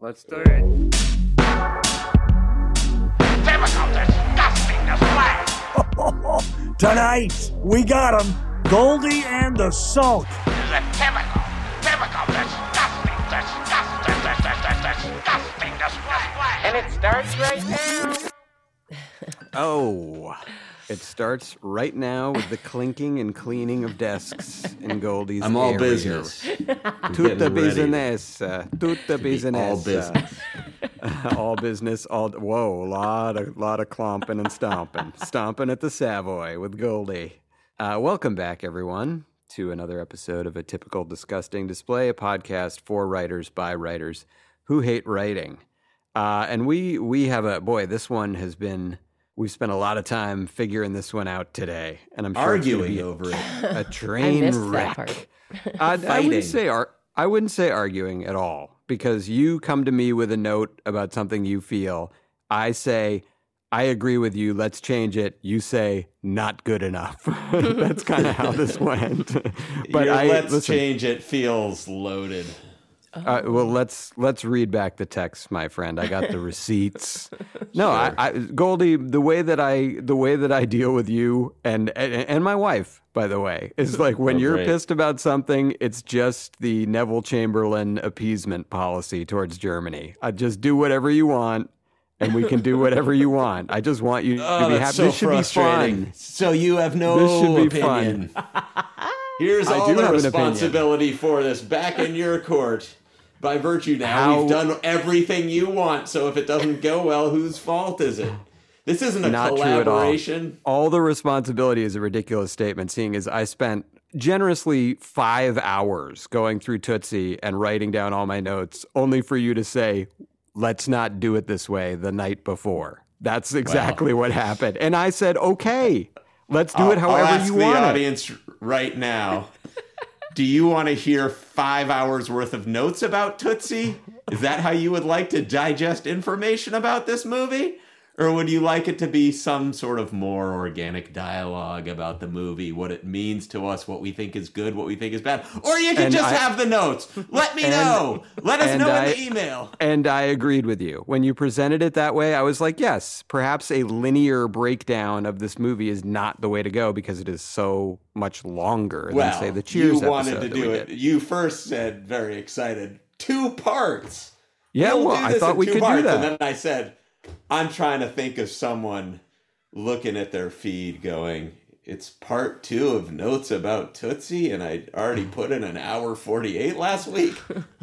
Let's do it. Typical disgusting display. Tonight, we got him. Goldie and the Sulk. Is a typical, typical disgusting, disgusting, disgusting, disgusting display. And it starts right now. Oh, it starts right now with the clinking and cleaning of desks in Goldie's I'm all area. business. Tutta business. uh, Tutta business. all uh, business. all business. All whoa, lot of lot of clomping and stomping, stomping at the Savoy with Goldie. Uh, welcome back, everyone, to another episode of a typical disgusting display, a podcast for writers by writers who hate writing. Uh, and we we have a boy. This one has been. We've spent a lot of time figuring this one out today, and I'm sure it's gonna Arguing be over it. a train missed that wreck. part. I, I wouldn't say ar- I wouldn't say arguing at all because you come to me with a note about something you feel. I say I agree with you. Let's change it. You say not good enough. That's kind of how this went. but Your I let's listen, change it feels loaded. Uh, well, let's let's read back the text, my friend. I got the receipts. No, I, I, Goldie, the way that I the way that I deal with you and and, and my wife, by the way, is like when Oh, you're great. pissed about something, it's just the Neville Chamberlain appeasement policy towards Germany. I just do whatever you want. And we can do whatever you want. I just want you Oh, to be happy. so this should be fun. So you have no This should be fun. Here's I all the have an opinion. responsibility for this back in your court. By virtue now, How- we've done everything you want. So if it doesn't go well, whose fault is it? This isn't a Not true at all. collaboration. All the responsibility is a ridiculous statement, seeing as I spent generously five hours going through Tootsie and writing down all my notes, only for you to say, let's not do it this way the night before. That's exactly what happened. And I said, okay, let's do I'll- it however I'll ask you the want. it. audience right now. Do you want to hear five hours worth of notes about Tootsie? Is that how you would like to digest information about this movie? Or would you like it to be some sort of more organic dialogue about the movie, what it means to us, what we think is good, what we think is bad? Or you can And just I- have the notes. Let me And- know. Let us know I- in the email. And I agreed with you. When you presented it that way, I was like, yes, perhaps a linear breakdown of this movie is not the way to go because it is so much longer Well, than, say, the Cheers you wanted to do it. You first said, very excited, two parts. Yeah, We'll well, do I this thought in we two could do parts. that. And then I said, I'm trying to think of someone looking at their feed going, it's part two of notes about Tootsie, and I already hmm. put in an hour 48 last week.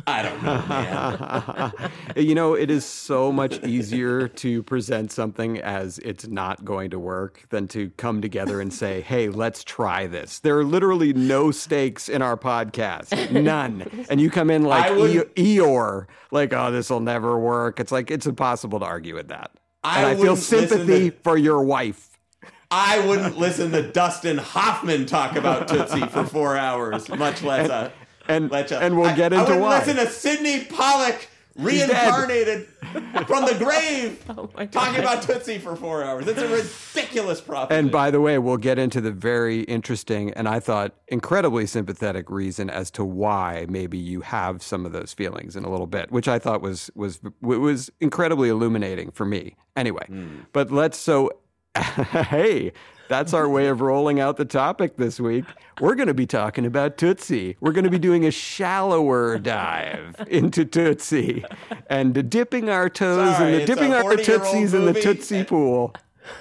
I don't know, man. you know, it is so much easier to present something as it's not going to work than to come together and say, hey, let's try this. There are literally no stakes in our podcast, none. And you come in like E- Eeyore, like, oh, this will never work. It's like, it's impossible to argue with that. I and I feel sympathy to- for your wife. I wouldn't listen to Dustin Hoffman talk about Tootsie for four hours, much less a. And, a- and we'll I- get I into wouldn't why. listen to Sidney Pollack reincarnated from the grave Oh talking about Tootsie for four hours. It's a ridiculous proposition. And by the way, we'll get into the very interesting and I thought incredibly sympathetic reason as to why maybe you have some of those feelings in a little bit, which I thought was was was incredibly illuminating for me. Anyway, hmm. but let's so hey, that's our way of rolling out the topic this week. We're going to be talking about Tootsie. We're going to be doing a shallower dive into Tootsie and dipping our toes Sorry, in the dipping our 40-year-old Tootsies in the. Tootsie pool.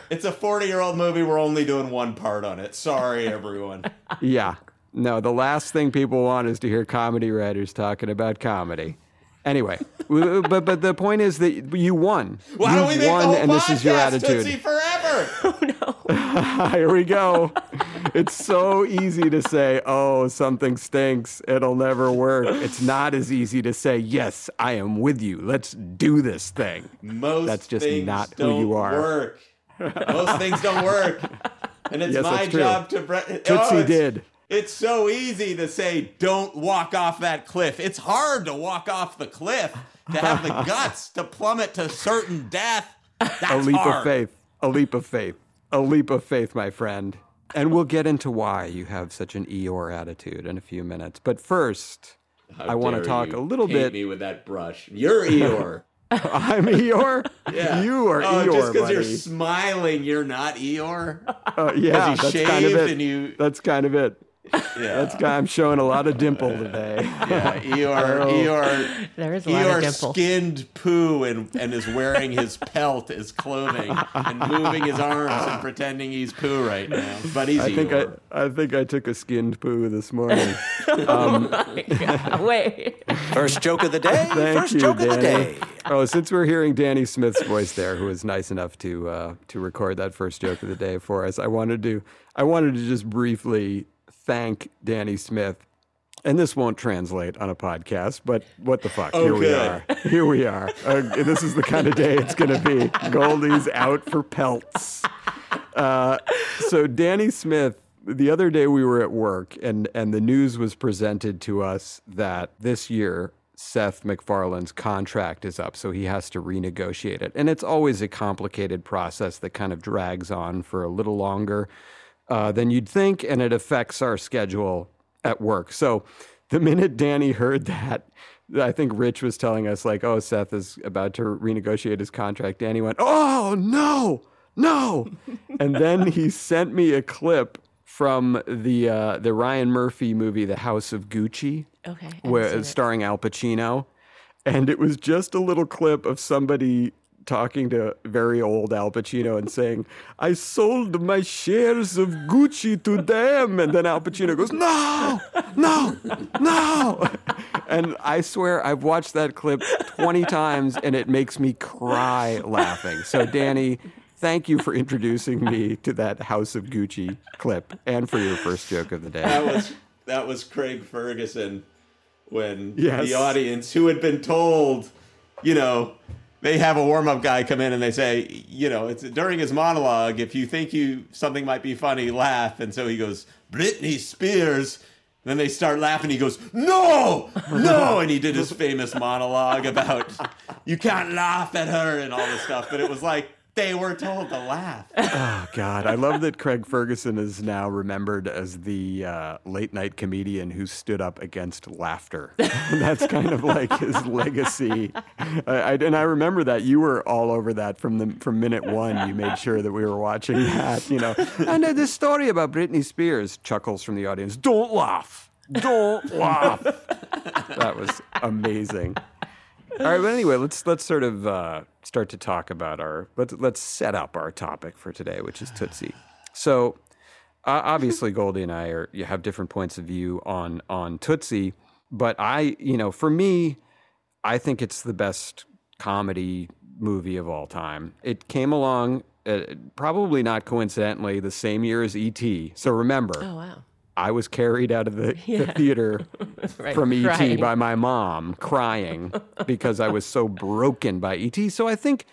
It's a 40 year old movie. We're only doing one part on it. Sorry, everyone. Yeah. No, the last thing people want is to hear comedy writers talking about comedy. Anyway, but but the point is that you won. Why don't we make won, the whole and this is your podcast attitude. Tootsie forever? Oh, no. Here we go. It's so easy to say, "Oh, something stinks. It'll never work." It's not as easy to say, "Yes, I am with you. Let's do this thing." Most That's just things not who don't you are. Work. Most things don't work, and it's Yes, my job to. Bre- oh, Tootsie it's- did. It's so easy to say, "Don't walk off that cliff." It's hard to walk off the cliff to have the guts to plummet to certain death. That's a leap hard. of faith. A leap of faith. A leap of faith, my friend. And we'll get into why you have such an Eeyore attitude in a few minutes. But first, How I want to talk a little bit. me with that brush. You're Eeyore. I'm Eeyore. Yeah. You are oh, Eeyore, just because you're smiling, you're not Eeyore. Uh, yeah, that's kind of it. and you- That's kind of it. Yeah. That's kind. I'm showing a lot of dimple today. yeah, Eeyore, Oh. Eeyore, There is a lot of Eeyore dimple. skinned poo and, and is wearing his pelt as clothing and moving his arms and pretending he's poo right now. But he's I think I, I think I took a skinned poo this morning. Wait. First joke of the day. Thank First you, joke of the Danny. day. Oh, since we're hearing Danny Smith's voice there, who was nice enough to uh, to record that first joke of the day for us, I wanted to I wanted to just briefly thank Danny Smith. And this won't translate on a podcast, but what the fuck? Here we are. Here we are. Uh, this is the kind of day it's going to be. Goldie's out for pelts. Uh, so Danny Smith, the other day we were at work and and the news was presented to us that this year Seth MacFarlane's contract is up, so he has to renegotiate it. And it's always a complicated process that kind of drags on for a little longer uh, than you'd think, and it affects our schedule at work. So the minute Danny heard that, I think Rich was telling us, like, oh, Seth is about to renegotiate his contract. Danny went, oh, no, no. and then he sent me a clip from the uh, the Ryan Murphy movie, The House of Gucci Okay. Where haven't seen it. starring Al Pacino, and it was just a little clip of somebody talking to very old Al Pacino and saying, "I sold my shares of Gucci to them," and then Al Pacino goes, "No, no, no," and I swear I've watched that clip twenty times, and it makes me cry laughing. So, Danny. Thank you for introducing me to that House of Gucci clip and for your first joke of the day. that was that was Craig Ferguson when Yes. the audience who had been told, you know, they have a warm up guy come in and they say, you know, it's during his monologue. If you think you something might be funny, laugh. And so he goes, Britney Spears. Then they start laughing. He goes, no, no, and he did his famous monologue about you can't laugh at her and all this stuff. But it was like they were told to laugh. Oh God, I love that Craig Ferguson is now remembered as the uh, late night comedian who stood up against laughter. That's kind of like his legacy. I, I, and I remember that you were all over that from the from minute one. You made sure that we were watching that. You know, and uh, this story about Britney Spears chuckles from the audience. Don't laugh. Don't laugh. that was amazing. All right, but anyway, let's let's sort of uh, start to talk about our let's let's set up our topic for today, which is Tootsie. So, uh, obviously, Goldie and I are you have different points of view on on Tootsie, but I, you know, for me, I think it's the best comedy movie of all time. It came along uh, probably not coincidentally the same year as E.T. So remember, Oh wow. I was carried out of the, the theater Right. from ET Crying. by my mom crying because I was so broken by ET. So I think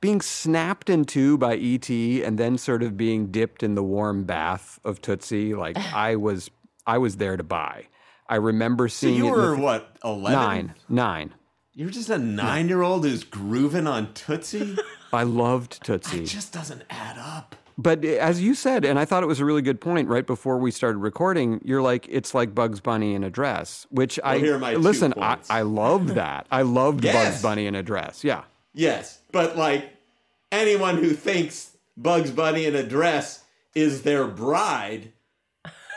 being snapped in two by ET and then sort of being dipped in the warm bath of Tootsie, like I was I was there to buy. I remember So seeing you it in were the, what, 11? nine. Nine. You're just a nine year old who's grooving on Tootsie? I loved Tootsie. It just doesn't add up. But as you said, and I thought it was a really good point right before we started recording, you're like, it's like Bugs Bunny in a dress, which I my two listen, I. I loved that. I loved Yes. Bugs Bunny in a dress. Yeah. Yes, but like anyone who thinks Bugs Bunny in a dress is their bride,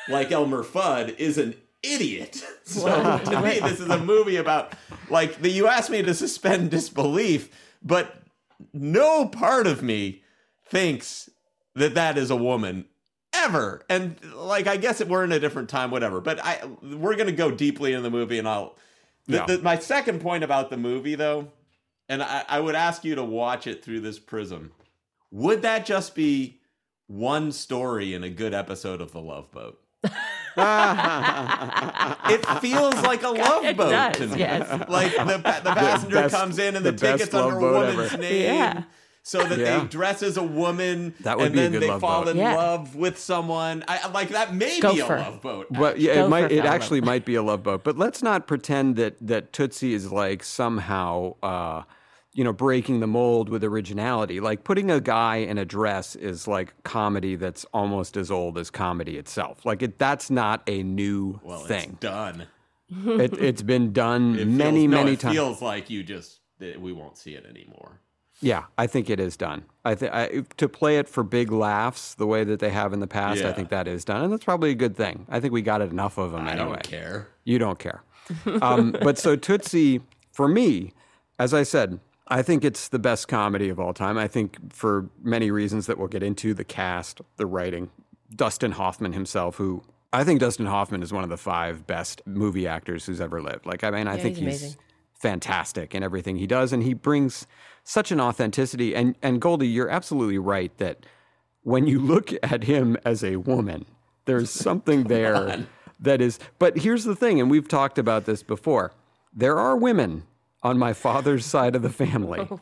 like Elmer Fudd, is an idiot. So to me, this is a movie about like the, you asked me to suspend disbelief, but no part of me thinks that that is a woman ever. And like, I guess we're in a different time, whatever. But I we're gonna go deeply into the movie, and I'll. The, Yeah. the, my second point about the movie, though, and I, I would ask you to watch it through this prism. Would that just be one story in a good episode of The Love Boat? it feels like a love It boat does, to me. yes. Like the, the passenger best- comes in and the, the ticket's under a woman's ever. name. Yeah. So that Yeah. they dress as a woman, That would and be a then good they love fall boat. in Yeah. love with someone. I like that. May Go be a for it. love boat. But yeah, Go it might. for It actually might be a love boat. But let's not pretend that that Tootsie is like somehow, uh, you know, breaking the mold with originality. Like putting a guy in a dress is like comedy that's almost as old as comedy itself. Like it, that's not a new well, thing. it's done. It, it's been done It many, feels, no, many it times. Feels like you just we won't see it anymore. Yeah, I think it is done. I think to play it for big laughs the way that they have in the past. I think that is done, and that's probably a good thing. I think we got it enough of them I anyway. don't care. You don't care. Um, but so Tootsie, for me, as I said, I think it's the best comedy of all time. I think for many reasons that we'll get into the cast, the writing, Dustin Hoffman himself, who I think Dustin Hoffman is one of the five best movie actors who's ever lived. Like, I mean, I Yeah, think he's he's, fantastic in everything he does, and he brings such an authenticity. And and Goldie, you're absolutely right that when you look at him as a woman, there's something there that is. But here's the thing, and we've talked about this before. There are women on my father's side of the family Oh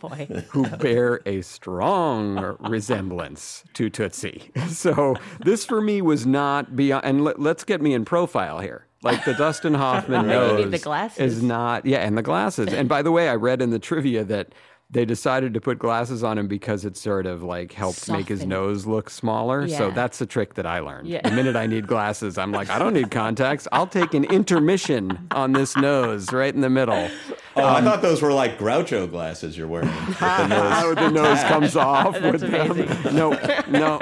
who bear a strong resemblance to Tootsie. So this for me was not beyond. And let, let's get me in profile here. Like the Dustin Hoffman nose the glasses. is not. Yeah, and the glasses. And by the way, I read in the trivia that they decided to put glasses on him because it sort of like helped make his nose look smaller. So that's a trick that I learned. Yeah. The minute I need glasses, I'm like, I don't need contacts. I'll take an intermission on this nose right in the middle. Oh, I um, thought those were like Groucho glasses you're wearing. with the nose. The nose comes off That's with them. No, no,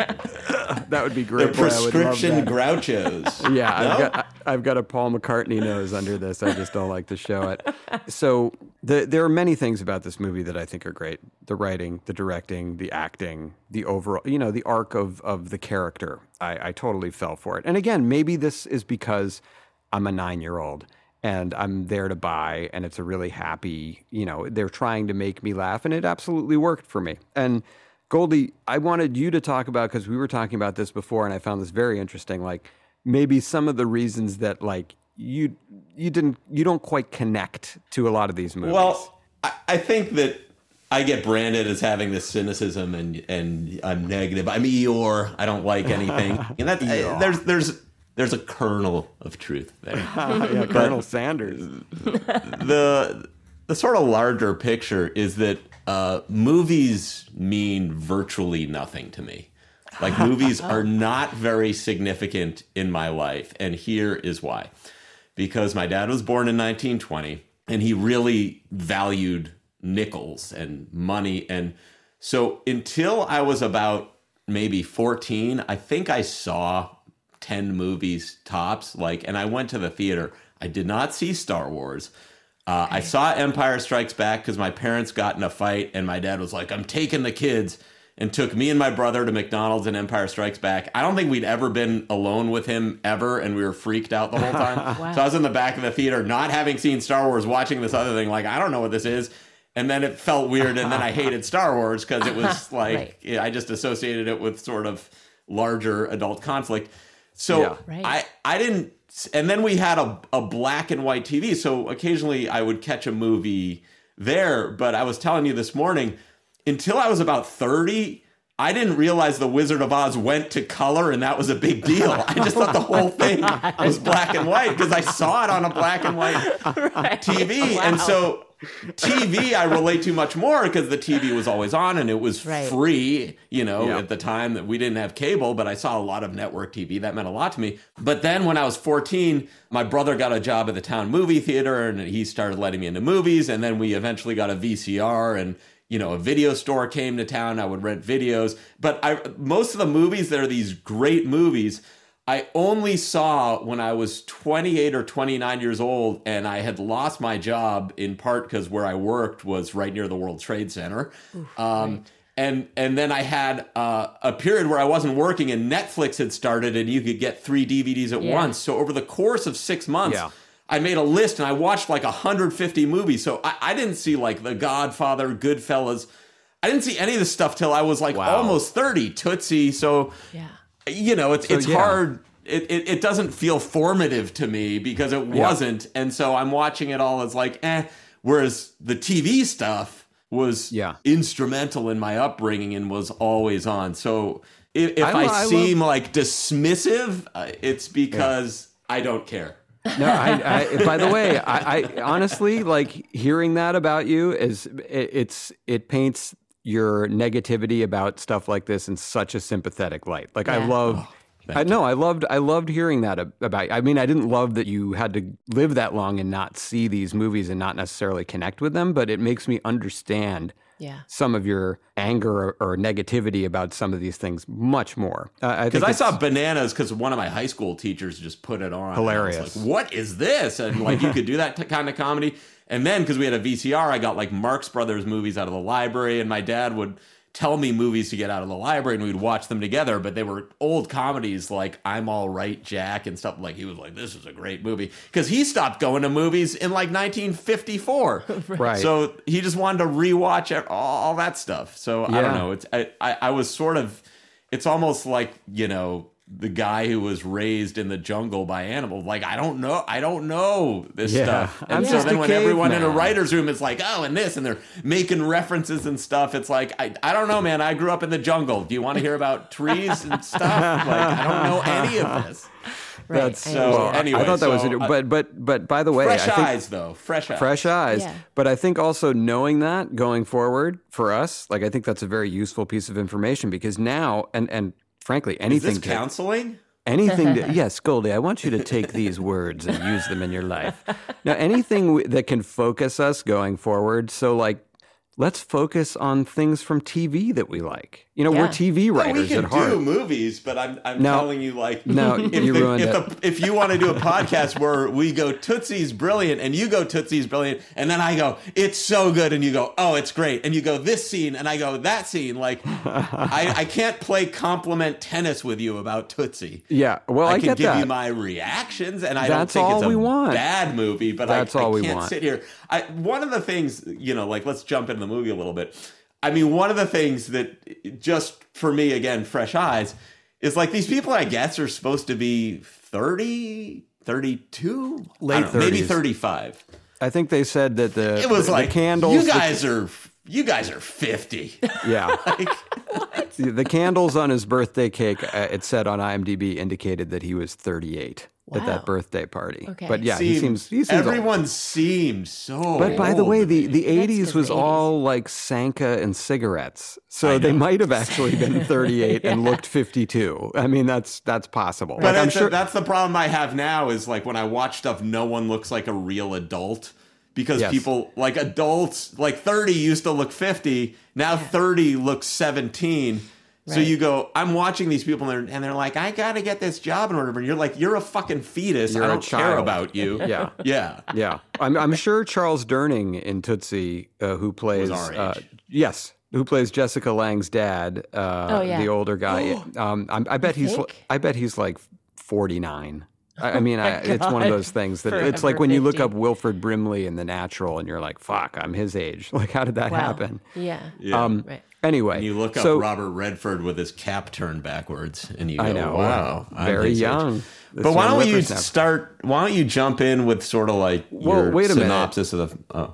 that would be great. boy, I would love prescription that. Grouchos. Yeah, I've got I've got a Paul McCartney nose under this. I just don't like to show it. So the, there are many things about this movie that I think are great: the writing, the directing, the acting, the overall, you know, the arc of of the character. I, I totally fell for it. And again, maybe this is because I'm a nine year old and I'm there to buy, and it's a really happy, you know, they're trying to make me laugh, and it absolutely worked for me. And Goldie, I wanted you to talk about because we were talking about this before, and I found this very interesting. Like maybe some of the reasons that like you you didn't you don't quite connect to a lot of these movies. Well, I, I think that I get branded as having this cynicism and and I'm negative. I'm Eeyore. I don't like anything. And that there's there's there's a kernel of truth there. yeah, Colonel Sanders. the the sort of larger picture is that uh, movies mean virtually nothing to me. Like movies are not very significant in my life, and here is why: because my dad was born in 1920, and he really valued nickels and money, and so until I was about maybe 14, I think I saw 10 movies tops. Like, and I went to the theater. I did not see Star Wars. Uh, I saw Empire Strikes Back because my parents got in a fight, and my dad was like, I'm taking the kids, and took me and my brother to McDonald's and Empire Strikes Back. I don't think we'd ever been alone with him ever, and we were freaked out the whole time. So I was in the back of the theater, not having seen Star Wars, watching this other thing, like, I don't know what this is. And then it felt weird, and then I hated Star Wars because it was like, Right. I just associated it with sort of larger adult conflict. So Yeah. Right. I I didn't and then we had a, a black and white TV. So occasionally I would catch a movie there, but I was telling you this morning until I was about 30 I didn't realize the Wizard of Oz went to color and that was a big deal. I just thought the whole thing was black and white because I saw it on a black and white TV. And so TV I relate to much more because the TV was always on and it was Right. free, you know, Yeah. at the time that we didn't have cable, but I saw a lot of network TV. That meant a lot to me. But then when I was 14, my brother got a job at the town movie theater and he started letting me into movies. And then we eventually got a VCR and you know, a video store came to town, I would rent videos. But I most of the movies that are these great movies, I only saw when I was 28 or 29 years old and I had lost my job in part because where I worked was right near the World Trade Center. um, and and then I had uh, a period where I wasn't working and Netflix had started and you could get three DVDs at Yeah. once. So over the course of six months, Yeah. I made a list and I watched like 150 movies. So I, I didn't see like The Godfather, Goodfellas. I didn't see any of this stuff till I was like Wow. almost 30, Tootsie. So Yeah. you know, it's So, it's yeah. hard. It, it it doesn't feel formative to me because it wasn't, and so I'm watching it all as like, eh. Whereas the TV stuff was Yeah. instrumental in my upbringing and was always on. So if, if I I, I seem like dismissive, uh, it's because I don't care. No, I, I, by the way, I, I honestly like hearing that about you is it, it's it paints your negativity about stuff like this in such a sympathetic light. Like I Yeah. love. Oh, I know I loved I loved hearing that about. You. I mean, I didn't love that you had to live that long and not see these movies and not necessarily connect with them, but it makes me understand Yeah. some of your anger or, or negativity about some of these things much more. Uh, I Because I saw bananas because one of my high school teachers just put it on. And I was Hilarious. like, what is this? And like you could do that t- kind of comedy. And then because we had a VCR, I got like Marx Brothers movies out of the library, and my dad would tell me movies to get out of the library, and we'd watch them together. But they were old comedies like I'm All Right, Jack, and stuff. Like he was like, this is a great movie because he stopped going to movies in like 1954. Right. So he just wanted to rewatch all, all that stuff. So I don't know. It's I, I I was sort of it's almost like you know the guy who was raised in the jungle by animals like i don't know i don't know this Yeah. stuff I'm and so then when everyone in a writer's room is like oh and this and they're making references and stuff it's like i, I don't know man i grew up in the jungle do you want to hear about trees and stuff like i don't know any of this Right. That's so understand. anyway I thought that was so, it. uh, But but but by the way, fresh I think, eyes though fresh eyes fresh eyes. Yeah. But I think also knowing that going forward for us, like I think that's a very useful piece of information because now and and frankly is anything this to, counseling anything to, yes, Goldie, I want you to take these words and use them in your life. Now anything w- that can focus us going forward. So like let's focus on things from TV that we like. You know, we're Yeah. TV No, we writers can at heart. do movies, but I'm I'm No. telling you like No, if, you the- ruined if, it. the- if you want to do a podcast where we go Tootsie's brilliant and you go Tootsie's brilliant and then I go it's so good and you go oh it's great and you go this scene and I go that scene like I, I can't play compliment tennis with you about Tootsie. Yeah, well, I, I can get give that. you my reactions, and I That's don't think all it's a we want. bad movie. But That's I, all I we can't want. sit here. I one of the things, you know, like let's jump into the movie a little bit. I mean, one of the things that just for me again, fresh eyes, is like these people. I guess are supposed to be 30, 32, I Late don't know, maybe thirty-five. I think they said that the It was the, like the candles. You the- guys are you guys are fifty. yeah. like, The- The candles on his birthday cake, uh, it said on IMDb, indicated that he was 38 at that birthday party. Okay. But yeah, he seems. He seems old. everyone seems so. But by the way, the, me. the That's 80s 'cause was 80s. all like Sanka and cigarettes. So they might have actually been 38 and looked 52. I mean, that's that's possible. But Like, I'm it's- sure. that's the problem I have now is like when I watch stuff, no one looks like a real adult because Yes. people like adults like 30 used to look 50. Now 30 looks 17. So you go, I'm watching these people and they're, and they're like, I got to get this job in order. And you're like, you're a fucking fetus. You're I a don't care child." about you. yeah. Yeah. Yeah, I'm, I'm sure Charles Durning in Tootsie, uh, who plays, our uh, yes, who plays Jessica Lange's dad, uh, Oh, yeah. the older guy. um, I'm, I bet he's, think? I bet he's like 49. I, I mean, I, it's one of those things that it's like when you look up Wilford Brimley in The Natural, and you're like, "Fuck, I'm his age." Like, how did that Wow. happen? Yeah. Yeah. Um, Right. Anyway, and you look up so, Robert Redford with his cap turned backwards, and you go, I know, "Wow, I'm very young. But why don't you start? Why don't you jump in with sort of like Well, your wait a minute. synopsis of the? Oh.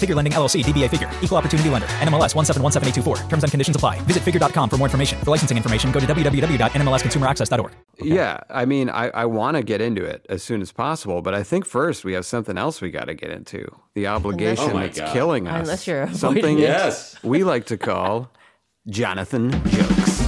Figure Lending LLC, DBA Figure, Equal Opportunity Lender, NMLS 1717824. Terms and conditions apply. Visit figure.com for more information. For licensing information, go to www.nmlsconsumeraccess.org. Yeah, I mean, I, I want to get into it as soon as possible, but I think first we have something else we got to get into the obligation Oh that's God. killing us. Unless you're something it. Yes. we like to call Jonathan jokes.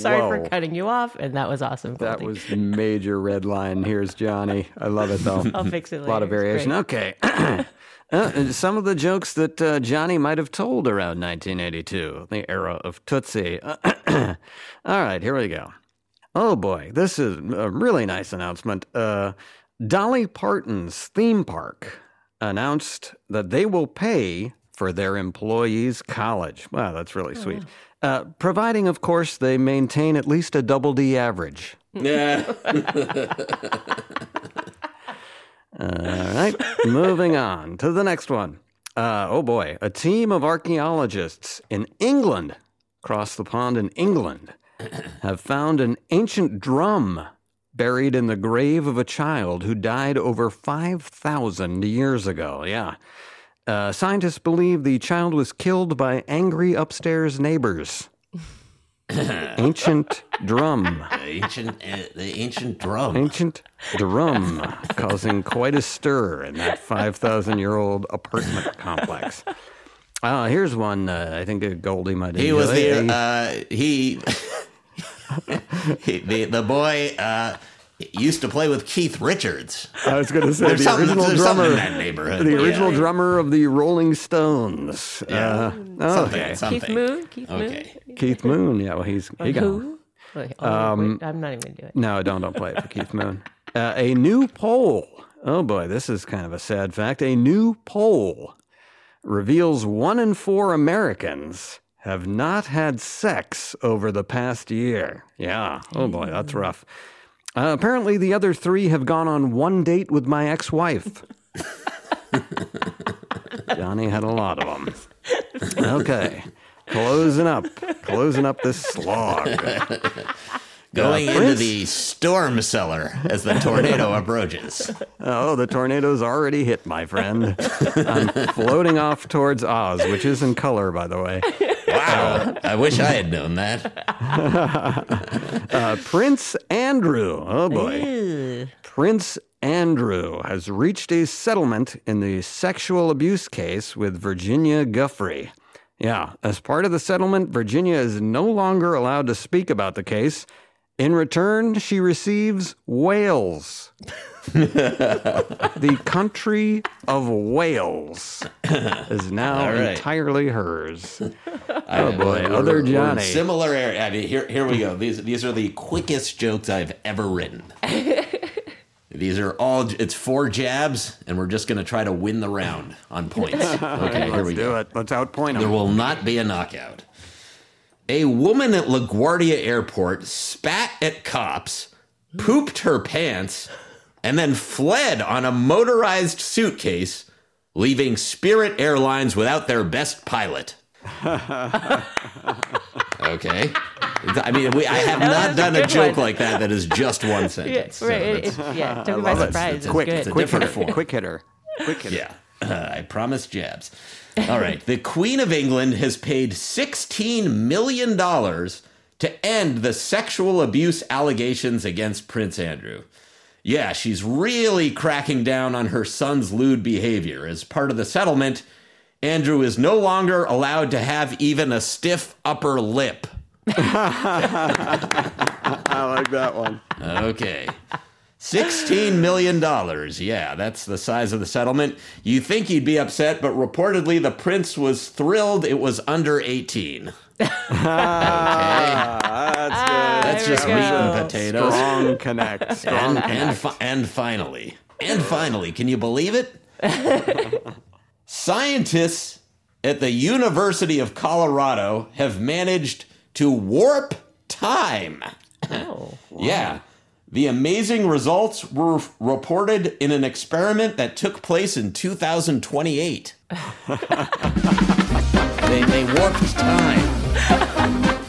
Sorry Whoa. for cutting you off, and that was awesome. That Goldie. was major red line. Here's Johnny. I love it though. I'll fix it A lot of variation. Okay. Uh, some of the jokes that uh, Johnny might have told around 1982, the era of Tootsie. All right, here we go. Oh boy, this is a really nice announcement. Uh, Dolly Parton's theme park announced that they will pay for their employees' college. Wow, that's really sweet. Uh, providing, of course, they maintain at least a double D average. Yeah. All right, moving on to the next one. Uh, oh boy, a team of archaeologists in England, across the pond in England, have found an ancient drum buried in the grave of a child who died over 5,000 years ago. Yeah. Uh, scientists believe the child was killed by angry upstairs neighbors. ancient drum. The ancient, uh, the ancient drum. Ancient drum causing quite a stir in that 5,000 year old apartment complex. Uh, here's one uh, I think Goldie might He was the uh, he, he the the boy uh, used to play with Keith Richards. I was going to say There's the original drummer. in that neighborhood. The original Yeah. drummer of the Rolling Stones. Yeah. Uh, Something, okay. something. Keith Moon. Keith Okay. Moon. Keith Moon. Yeah, well, he's he got Who? Oh, Um, I'm not even gonna do it. No, don't don't play it for Keith Moon. Uh, a new poll. Oh boy, this is kind of a sad fact. A new poll reveals one in four Americans have not had sex over the past year. Yeah. Oh boy, that's rough. Uh, apparently, the other three have gone on one date with my ex-wife. Johnny had a lot of them. Okay. Closing up, closing up this slog. Going Uh, into Prince? the storm cellar as the tornado approaches. Oh, the tornado's already hit, my friend. I'm floating off towards Oz, which is in color, by the way. Wow. I wish I had known that. Uh, Prince Andrew. Oh, boy. Prince Andrew has reached a settlement in the sexual abuse case with Virginia Giuffre. Yeah, as part of the settlement, Virginia is no longer allowed to speak about the case. In return, she receives Wales. the country of Wales is now All right. entirely hers. Oh boy, other Johnny. Similar area. I mean, here, here we go. These, these are the quickest jokes I've ever written. These are all. It's four jabs, and we're just going to try to win the round on points. Okay, here Let's we do go. it. Let's outpoint them. There will not be a knockout. A woman at LaGuardia Airport spat at cops, pooped her pants, and then fled on a motorized suitcase, leaving Spirit Airlines without their best pilot. okay. I mean, we, I have That not was a done a joke one. like that that is just one Yeah, sentence. right. So It, it's- it, yeah, took me by love surprise. It's It's, quick, good. a quick different hitter, form. quick hitter, quick hitter. Yeah. Uh, I promise jabs. All right. The Queen of England has paid $16 million to end the sexual abuse allegations against Prince Andrew. Yeah, she's really cracking down on her son's lewd behavior. As part of the settlement, Andrew is no longer allowed to have even a stiff upper lip. I like that one. Okay. $16 million. Yeah, that's the size of the settlement. You think he'd be upset, but reportedly the prince was thrilled it was under 18. okay. That's ah, That's there just we meat and potatoes. Strong connect. Strong And, and, fi- and finally, And finally, can you believe it? Scientists at the University of Colorado have managed to warp time. Oh. Yeah. The amazing results were reported in an experiment that took place in 2028. They, they warped time.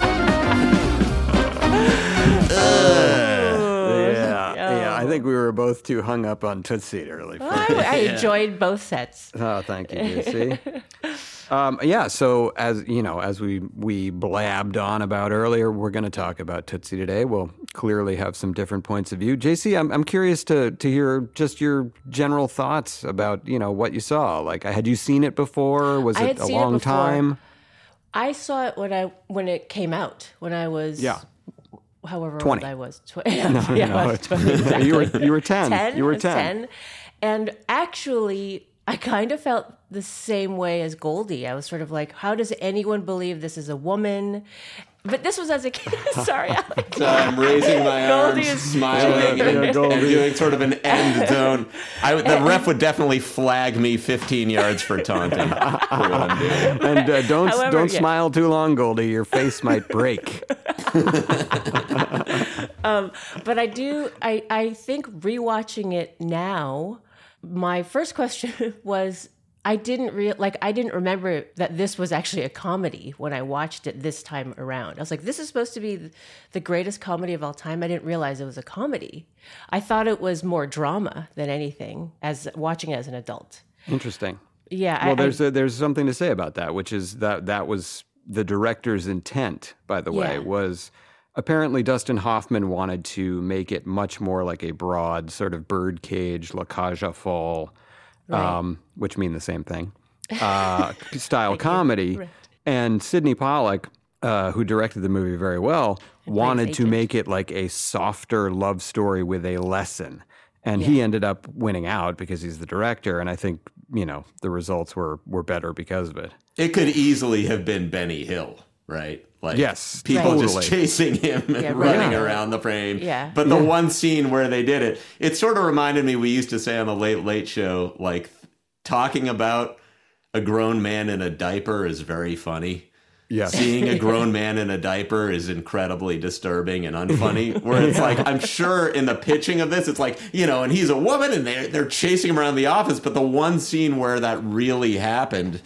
think we were both too hung up on Tootsie early. Well, I, I enjoyed both sets. Oh, thank you, Lucy. um, yeah, so as you know, as we we blabbed on about earlier, we're going to talk about Tootsie today. We'll clearly have some different points of view. JC, I'm I'm curious to to hear just your general thoughts about you know what you saw. Like, had you seen it before? Was I it had a seen long before. time? I saw it when I when it came out when I was Yeah. However 20. old I was. Tw- yeah, yeah, I was 20, exactly. you were you were ten. 10 You were I was ten. and actually I kind of felt the same way as Goldie. I was sort of like, how does anyone believe this is a woman? But this was as a kid. Sorry, Alex. So I'm raising my Goldie arms, is smiling, Yeah, and, Goldie. and doing sort of an end zone. I, would- the ref would definitely flag me 15 yards for taunting for what I'm doing. And uh, don't However, don't yeah. smile too long, Goldie. Your face might break. but I do. I I think rewatching it now, my first question was. I didn't real like I didn't remember that this was actually a comedy when I watched it this time around. I was like, this is supposed to be the greatest comedy of all time. I didn't realize it was a comedy. I thought it was more drama than anything as watching it as an adult. Interesting. Yeah, Well, I, there's I, a, there's something to say about that, which is that that was the director's intent. By the way, Yeah. was apparently Dustin Hoffman wanted to make it much more like a broad sort of birdcage La Cage aux Folles, um, which mean the same thing, uh, style comedy. And Sidney Pollack, uh, who directed the movie very well, wanted to make it like a softer love story with a lesson. And he ended up winning out because he's the director. And I think, you know, the results were, were better because of it. It could easily have been Benny Hill, right? Like Yes, people Right. just totally. chasing him and Yeah, running right. around the frame. Yeah. But the one scene where they did it, it sort of reminded me. We used to say on the Late Late Show, like talking about a grown man in a diaper is very funny. Yes. Seeing a grown man in a diaper is incredibly disturbing and unfunny. Where it's like, I'm sure in the pitching of this, it's like, you know, and he's a woman and they're, they're chasing him around the office. But the one scene where that really happened it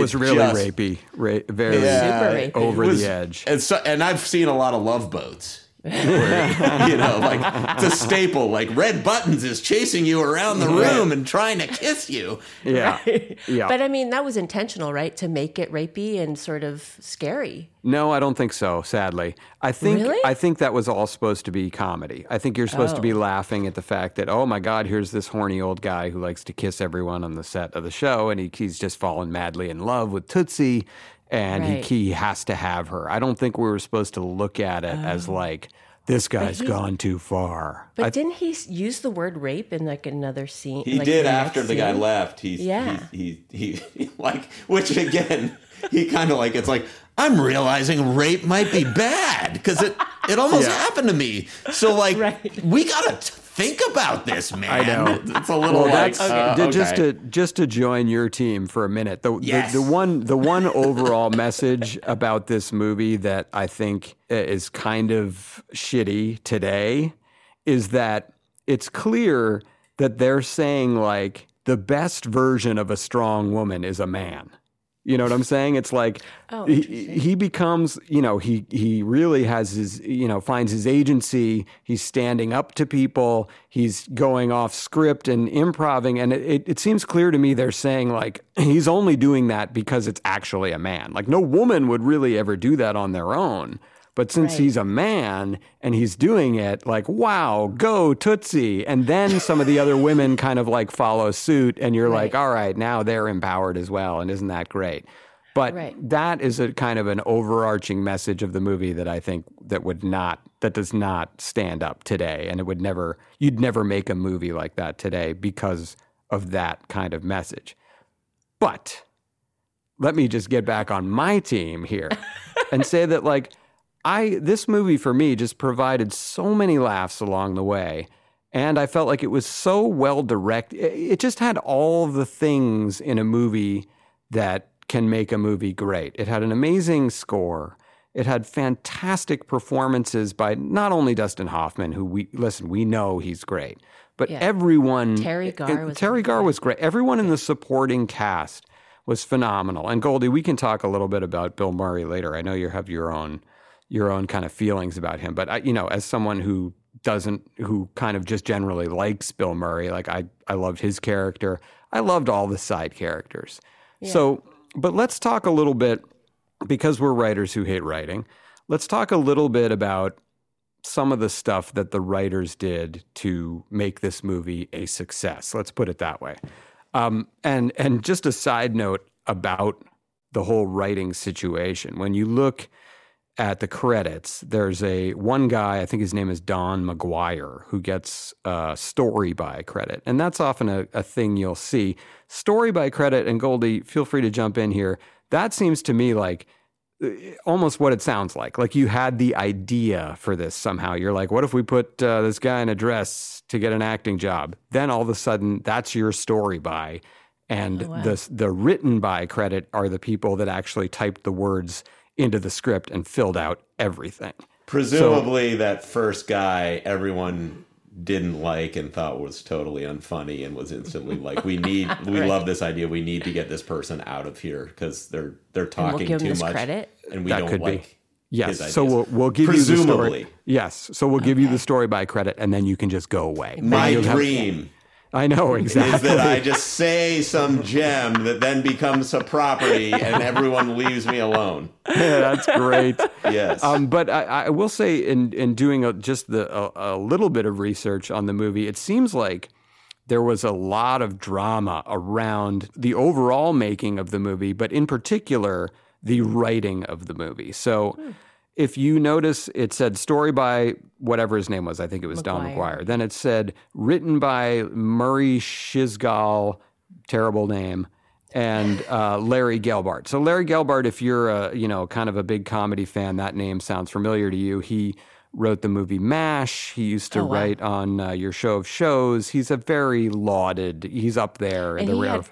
was really just- rapey, ra- very Super rapey. over was- the edge. And, so, and I've seen a lot of love boats. Where, you know, like it's a staple. Like Red Buttons is chasing you around the room and trying to kiss you. Yeah, yeah. but I mean that was intentional, right? To make it rapey and sort of scary. No, I don't think so. Sadly, I think Really? I think that was all supposed to be comedy. I think you're supposed to be oh. laughing at the fact that oh my god, here's this horny old guy who likes to kiss everyone on the set of the show, and he, he's just fallen madly in love with Tootsie, and Right. he, he has to have her. I don't think we were supposed to look at it as oh. like this guy's he- gone too far. But I- didn't he use the word rape in like another scene? He like, did the after next the guy left. He's, Yeah. he's, he, he, like, which again, he kind of like, it's like, I'm realizing rape might be bad because it, it almost Yeah. happened to me. So, like, Right. we got to think about this, man. I know. It's a little Well, like, that's uh, ju- just okay. to just to join your team for a minute. The, Yes. the the one the one overall message about this movie that I think uh, is kind of shitty today is that it's clear that they're saying like the best version of a strong woman is a man. You know what I'm saying? It's like Oh, he, he becomes, you know, he he really has his, you know, finds his agency. He's standing up to people. He's going off script and improving. And it, it, it seems clear to me they're saying like he's only doing that because it's actually a man. Like no woman would really ever do that on their own. But since Right. he's a man and he's doing it, like, wow, go Tootsie. And then some of the other women kind of like follow suit, and you're like, all right, now they're empowered as well. And isn't that great? But Right. that is a kind of an overarching message of the movie that I think that would not, that does not stand up today. And it would never, you'd never make a movie like that today because of that kind of message. But let me just get back on my team here and say that like I this movie for me just provided so many laughs along the way And I felt like it was so well directed. It just had all the things in a movie that can make a movie great. It had an amazing score. It had fantastic performances by not only Dustin Hoffman, who we listen, we know he's great, but Yeah. everyone. Teri eh, Garr was Teri Garr was great. Everyone in the supporting cast was phenomenal. And Goldie, we can talk a little bit about Bill Murray later. I know you have your own your own kind of feelings about him, but I, you know, as someone who doesn't, who kind of just generally likes Bill Murray, like I, I loved his character. I loved all the side characters. So, but let's talk a little bit because we're writers who hate writing. Let's talk a little bit about some of the stuff that the writers did to make this movie a success. Let's put it that way. Um, and and just a side note about the whole writing situation. When you look at the credits, there's a one guy, I think his name is Don McGuire, who gets uh, story by credit. And that's often a, a thing you'll see. Story by credit, and Goldie, feel free to jump in here. That seems to me like uh, almost what it sounds like. Like you had the idea for this somehow. You're like, what if we put uh, this guy in a dress to get an acting job? Then all of a sudden, that's your story by. And the the written by credit are the people that actually typed the words into the script and filled out everything. Presumably, that first guy everyone didn't like and thought was totally unfunny and was instantly like, "We need, we Right. love this idea. We need to get this person out of here because they're they're we'll talking give too this much, credit? and we That don't could be. like." Yes. So we'll we'll give you the story. Presumably. Yes. So we'll give you the story by credit, and then you can just go away. My You'll have- dream I know exactly. is that I just say some gem that then becomes a property and everyone leaves me alone. Yeah, that's great. Yes. Um, but I, I will say, in in doing a, just the a, a little bit of research on the movie, it seems like there was a lot of drama around the overall making of the movie, but in particular the writing of the movie. So. If you notice, it said story by whatever his name was. I think it was Don McGuire. McGuire. Then it said written by Murray Schisgal, terrible name, and uh, Larry Gelbart. So Larry Gelbart, if you're a you know kind of a big comedy fan, that name sounds familiar to you. He wrote the movie MASH. He used to Oh, wow. write on uh, your show of shows. He's a very lauded. He's up there in And the he rare.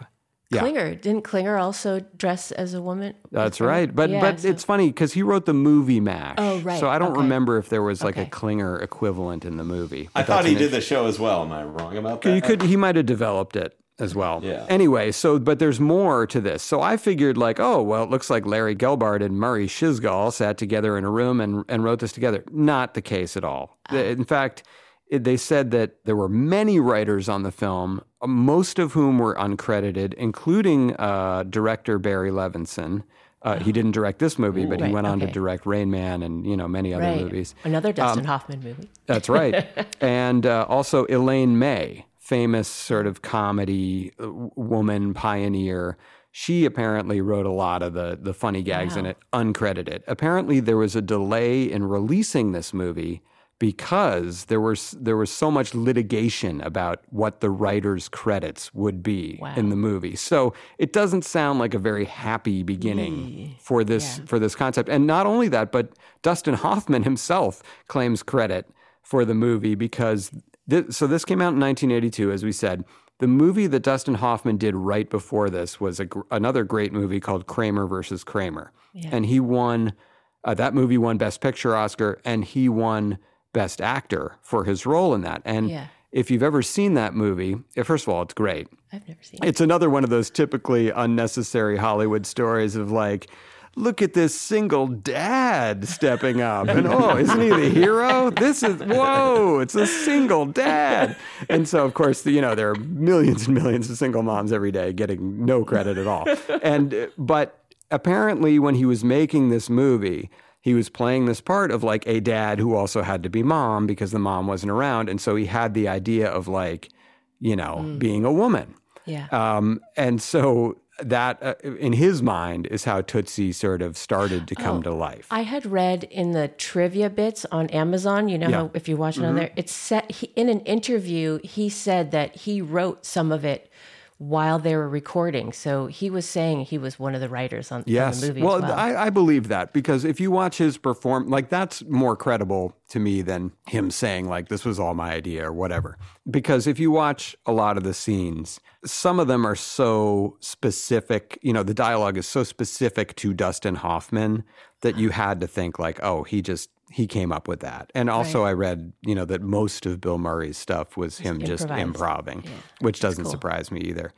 Had Klinger didn't Klinger also dress as a woman? That's right. But Yeah, but so- it's funny because he wrote the movie MASH. Oh, right. So I don't Okay. remember if there was like a Klinger equivalent in the movie. I thought he did the show as well. Am I wrong about that? You could. He might have developed it as well. Yeah. Anyway, so but there's more to this. So I figured like, oh well, it looks like Larry Gelbart and Murray Schisgal sat together in a room and and wrote this together. Not the case at all. Ah. In fact. They said that there were many writers on the film, most of whom were uncredited, including uh, director Barry Levinson. Uh, he didn't direct this movie, but he Right, went on to direct Rain Man and you know many other Right. movies. Another Dustin Um, Hoffman movie. That's right. and uh, also Elaine May, famous sort of comedy uh, woman pioneer. She apparently wrote a lot of the the funny gags in it, uncredited. Apparently, there was a delay in releasing this movie because there was there was so much litigation about what the writer's credits would be Wow. in the movie. So it doesn't sound like a very happy beginning for this for this concept. And not only that, but Dustin Hoffman himself claims credit for the movie because this, so this came out in 1982 as we said. The movie that Dustin Hoffman did right before this was gr- another great movie called Kramer versus Kramer. And he won uh, that movie won Best Picture Oscar and he won Best Actor for his role in that. And Yeah. if you've ever seen that movie, first of all, it's great. I've never seen it. It's another one of those typically unnecessary Hollywood stories of like, look at this single dad stepping up. And oh, isn't he the hero? This is, whoa, it's a single dad. And so, of course, you know, there are millions and millions of single moms every day getting no credit at all. And, but apparently, when he was making this movie, he was playing this part of like a dad who also had to be mom because the mom wasn't around. And so he had the idea of like, you know, being a woman. Yeah. Um, and so that, uh, in his mind, is how Tootsie sort of started to come to life. I had read in the trivia bits on Amazon, you know, Yeah. Mm-hmm. how if you watch it on there, it's set he, in an interview, he said that he wrote some of it while they were recording. So he was saying he was one of the writers on, on Yes. the movie. well, well. I, I believe that because if you watch his perform, like that's more credible to me than him saying like this was all my idea or whatever. Because if you watch a lot of the scenes, some of them are so specific. You know, the dialogue is so specific to Dustin Hoffman that you had to think like, oh, he just he came up with that. And also, I read you know that most of Bill Murray's stuff was him just improvising, improving, which doesn't surprise me either.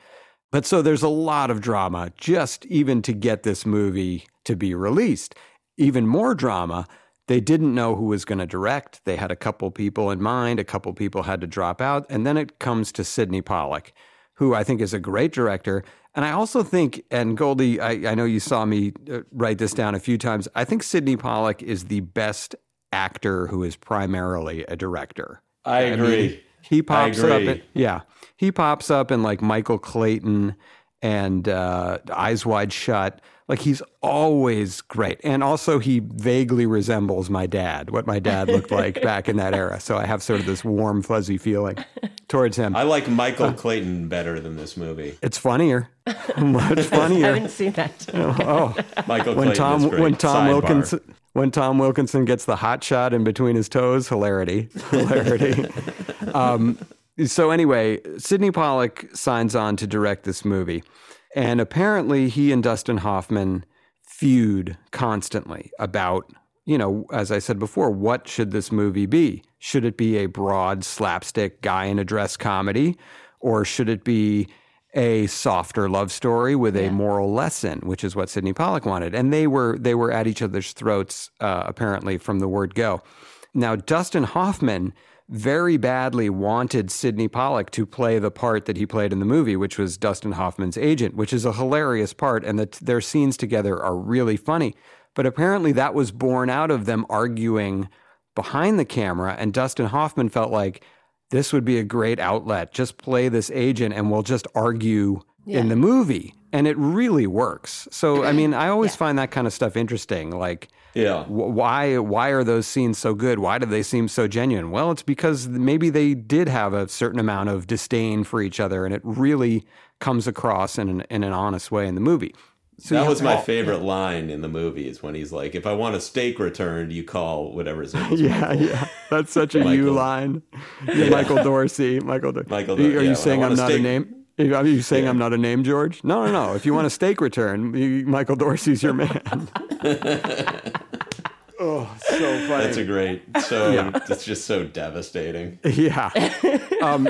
But so there's a lot of drama just even to get this movie to be released. Even more drama, they didn't know who was going to direct. They had a couple people in mind, a couple people had to drop out. And then it comes to Sidney Pollack, who I think is a great director. And I also think, and Goldie, I, I know you saw me uh, write this down a few times. I think Sidney Pollack is the best actor who is primarily a director. I mean, agree. he pops up. In, yeah, he pops up in like Michael Clayton and uh, Eyes Wide Shut. Like he's always great, and also he vaguely resembles my dad, what my dad looked like back in that era. So I have sort of this warm, fuzzy feeling towards him. I like Michael Clayton better than this movie. it's funnier, much funnier. I funnier. haven't seen that. oh, Michael when Clayton Tom is great. when Tom Sidebar. Wilkinson when Tom Wilkinson gets the hot shot in between his toes, hilarity, hilarity. um, so anyway, Sidney Pollack signs on to direct this movie, and apparently he and Dustin Hoffman feud constantly about you know, as I said before, what should this movie be? Should it be a broad slapstick guy in a dress comedy, or should it be a softer love story with a moral lesson, which is what Sidney Pollack wanted? And they were they were at each other's throats uh, apparently from the word go. Now, Dustin Hoffman very badly wanted Sidney Pollack to play the part that he played in the movie, which was Dustin Hoffman's agent, which is a hilarious part, and that their scenes together are really funny. But apparently, that was born out of them arguing behind the camera, and Dustin Hoffman felt like this would be a great outlet. Just play this agent, and we'll just argue in the movie, and it really works. So, I mean, I always find that kind of stuff interesting. Like, Yeah. Why why are those scenes so good? Why do they seem so genuine? Well, it's because maybe they did have a certain amount of disdain for each other, and it really comes across in an, in an honest way in the movie. So that was my favorite line in the movie is when he's like, "If I want a steak returned, you call whatever his name is." Yeah, yeah, that's such a you line. Yeah, Michael Dorsey, Michael. Michael Are you, are you saying I'm not a name? Are you saying I'm not a name, George? No, no, no. If you want a steak return, you, Michael Dorsey's your man. oh, so funny. That's a great. So it's just so devastating. Yeah. Um,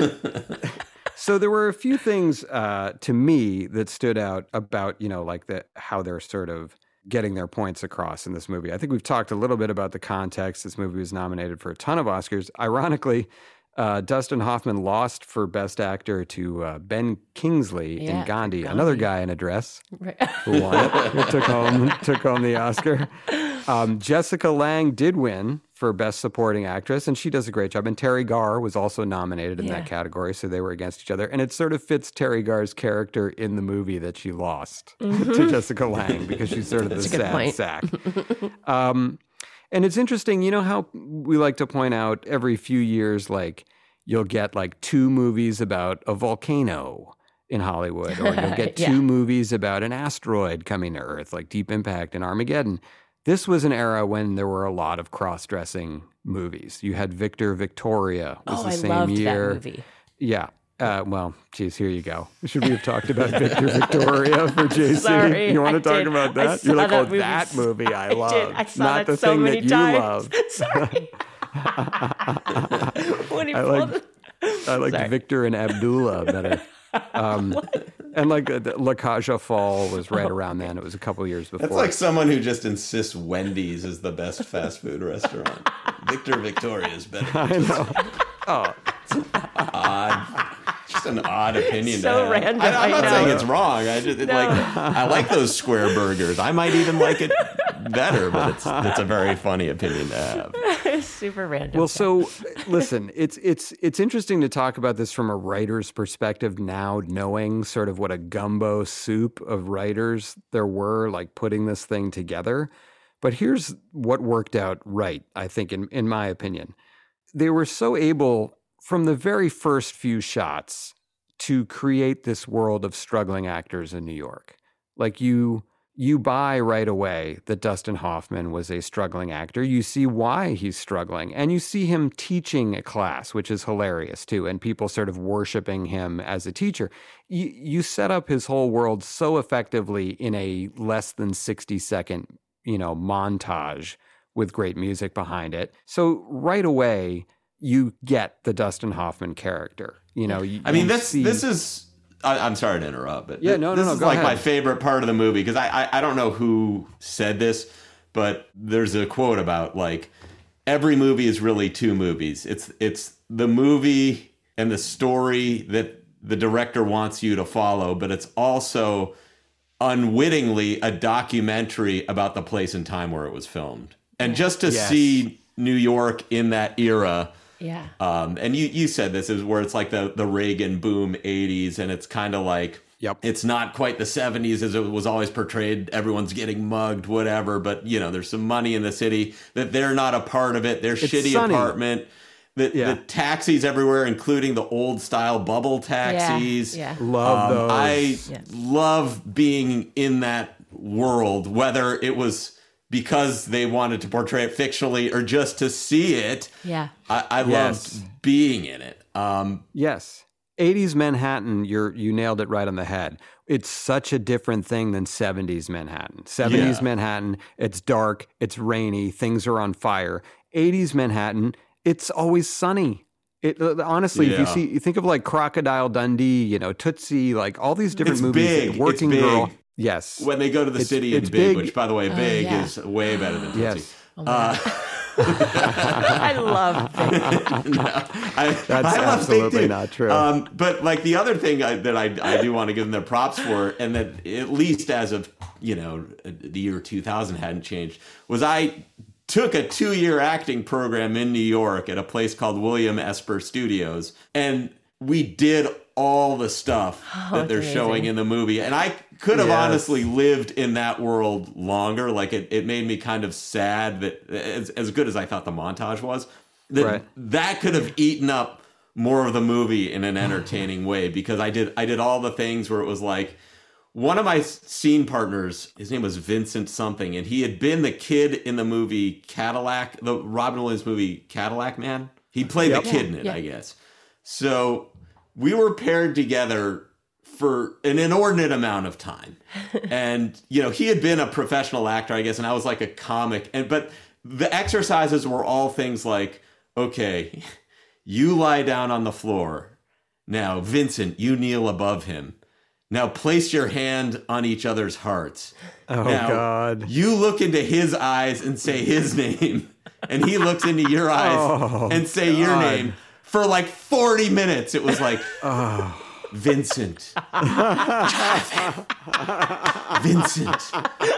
so there were a few things uh, to me that stood out about you know like the how they're sort of getting their points across in this movie. I think we've talked a little bit about the context. This movie was nominated for a ton of Oscars. Ironically. Uh, Dustin Hoffman lost for Best Actor to uh, Ben Kingsley Yeah, in for Gandhi, another guy in a dress Right. who won it, who took home took home the Oscar. Um, Jessica Lange did win for Best Supporting Actress, and she does a great job. And Teri Garr was also nominated in that category, so they were against each other. And it sort of fits Teri Garr's character in the movie that she lost to Jessica Lange because she's sort of the Mm-hmm. sad point. sack. Um, and it's interesting, you know how we like to point out every few years, like you'll get like two movies about a volcano in Hollywood, or you'll get two Yeah. movies about an asteroid coming to Earth, like Deep Impact and Armageddon. This was an era when there were a lot of cross-dressing movies. You had Victor Victoria was Oh, the I same year. that movie. Yeah. Uh, well, geez, here you go. Should we have talked about Victor Victoria for JC? Sorry, you want I to talk did. about I that? You're like, that oh, movie that movie I, I did. love. I saw not that the so thing many that you times. love. Sorry. I pulled like I like Sorry. Victor and Abdullah better. Um, and like uh, La Cage aux Folles was right around then. It was a couple years before. That's like someone who just insists Wendy's is the best fast food restaurant. Victor Victoria is better. I know. Oh, Odd. Just an odd opinion. So to have. random, I, I'm I not saying it's wrong. I just No. like I like those square burgers. I might even like it better, but it's it's a very funny opinion to have. super random. Well, so listen, it's it's it's interesting to talk about this from a writer's perspective now, knowing sort of what a gumbo soup of writers there were, like putting this thing together. But here's what worked out right, I think, in in my opinion. They were so able from the very first few shots to create this world of struggling actors in New York. Like you you buy right away that Dustin Hoffman was a struggling actor. You see why he's struggling, and you see him teaching a class, which is hilarious too, and people sort of worshiping him as a teacher. You, you set up his whole world so effectively in a less than 60 second, you know, montage with great music behind it. So right away, you get the Dustin Hoffman character. You know, you, I mean, this see- this is. I, I'm sorry to interrupt, but Yeah, no, no, this no, is like ahead. my favorite part of the movie because I, I I don't know who said this, but there's a quote about like every movie is really two movies. It's it's the movie and the story that the director wants you to follow, but it's also unwittingly a documentary about the place and time where it was filmed. And just to Yes. see New York in that era Yeah. um, and you you said this is where it's like the the Reagan boom '80s, and it's kind of like Yep. it's not quite the '70s as it was always portrayed. Everyone's getting mugged, whatever. But you know, there's some money in the city that they're not a part of it. Their shitty sunny. apartment. The, Yeah. the taxis everywhere, including the old style bubble taxis. Yeah. Love Um, those. I Yes. love being in that world, whether it was because they wanted to portray it fictionally or just to see it. Yeah. I, I Yes. loved being in it. Um, Yes. 80s Manhattan, you're you nailed it right on the head. It's such a different thing than 70s Manhattan. 70s Yeah. Manhattan, it's dark, it's rainy, things are on fire. 80s Manhattan, it's always sunny. It uh, honestly, if you see, you think of like Crocodile Dundee, you know, Tootsie, like all these different It's movies. big. It's Working big. Girl, yes. when they go to the It's- city in Big, big. which by the way, Big yeah. is way better than Tootsie. Yes. Uh, I love Big. I, That's I love absolutely too. not true. Um, but like the other thing I, that I, I do want to give them their props for, and that at least as of you know the year 2000 hadn't changed, was I took a two year acting program in New York at a place called William Esper Studios, and we did all the stuff oh, that they're that's showing in the movie, and I could have Yes. honestly lived in that world longer. Like it, it made me kind of sad that as, as good as I thought the montage was, that Right. that could have eaten up more of the movie in an entertaining way because I did I did all the things where it was like one of my scene partners, his name was Vincent something, and he had been the kid in the movie Cadillac, the Robin Williams movie Cadillac Man. He played the kid in it, Yeah. I guess. So we were paired together for an inordinate amount of time. and you know, he had been a professional actor, I guess, and I was like a comic. And but the exercises were all things like, okay, you lie down on the floor. Now, Vincent, you kneel above him. Now place your hand on each other's hearts. Oh, now, God. You look into his eyes and say his name, and he looks into your eyes Oh, and say your name. For like 40 minutes, it was like, Vincent. Jonathan. Vincent.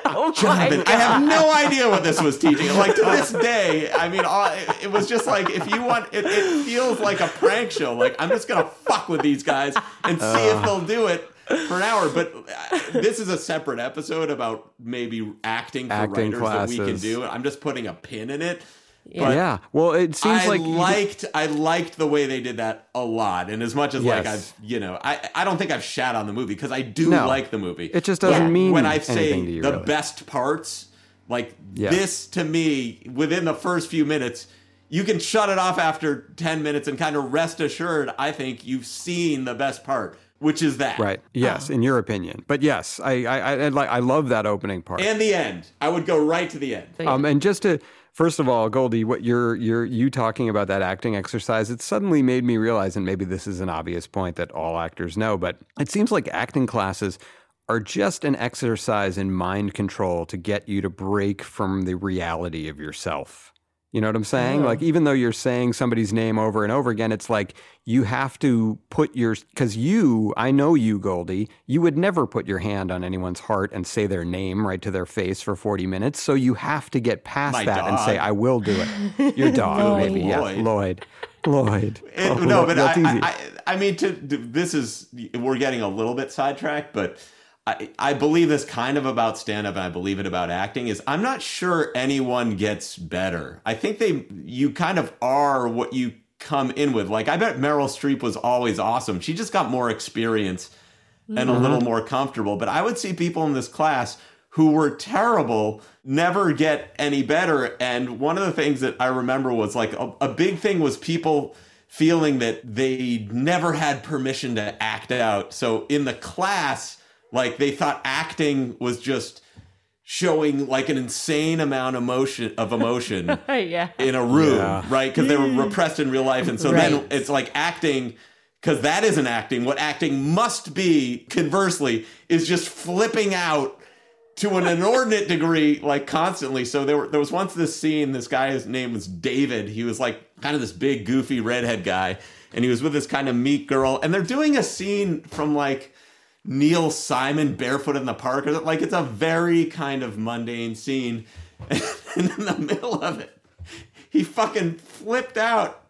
Oh Jonathan. my I have no idea what this was teaching. Like to this day, I mean, all, it, it was just like if you want, it, it feels like a prank show. Like I'm just gonna fuck with these guys and see if they'll do it for an hour. But uh, this is a separate episode about maybe acting for Acting writers that we can do. I'm just putting a pin in it. Yeah. Well, it seems I like you- liked I liked the way they did that a lot, and as much as like I've you know I I don't think I've shat on the movie because I do No. like the movie. It just doesn't Yeah. mean when I anything say to you, the really. best parts, like Yeah. this to me, within the first few minutes, you can shut it off after ten minutes and kind of rest assured. I think you've seen the best part, which is that Right. Yes, in your opinion. But yes, I I I, I, like, I love that opening part. and the end. I would go right to the end. Um, and just to first of all, Goldie, what you're you're you talking about that acting exercise, it suddenly made me realize, and maybe this is an obvious point that all actors know, but it seems like acting classes are just an exercise in mind control to get you to break from the reality of yourself. You know what I'm saying? Like, even though you're saying somebody's name over and over again, it's like you have to put your, because you, I know you, Goldie, you would never put your hand on anyone's heart and say their name right to their face for 40 minutes. So you have to get past My that and say. I will do it. Your dog, maybe. Yeah. Lloyd. Lloyd. Lloyd. It- Oh, no, but that's I, easy. I, I, I mean, to this is we're getting a little bit sidetracked, but I, I believe this kind of about stand up, and I believe it about acting. Is I'm not sure anyone gets better. I think they you kind of are what you come in with. Like I bet Meryl Streep was always awesome. She just got more experience and a mm-hmm. little more comfortable. But I would see people in this class who were terrible never get any better. And one of the things that I remember was like a, a big thing was people feeling that they never had permission to act out. So in the class, like they thought acting was just showing like an insane amount of emotion of emotion yeah. in a room, Yeah. right? Because they were mm. repressed in real life, and so Right. then it's like acting. Because that isn't acting. What acting must be, conversely, is just flipping out to an inordinate degree, like constantly. So there, were, there was once this scene. This guy, his name was David. He was like kind of this big, goofy redhead guy, and he was with this kind of meek girl. And they're doing a scene from like Neil Simon barefoot in the park. Like it's a very kind of mundane scene. And in the middle of it, he fucking flipped out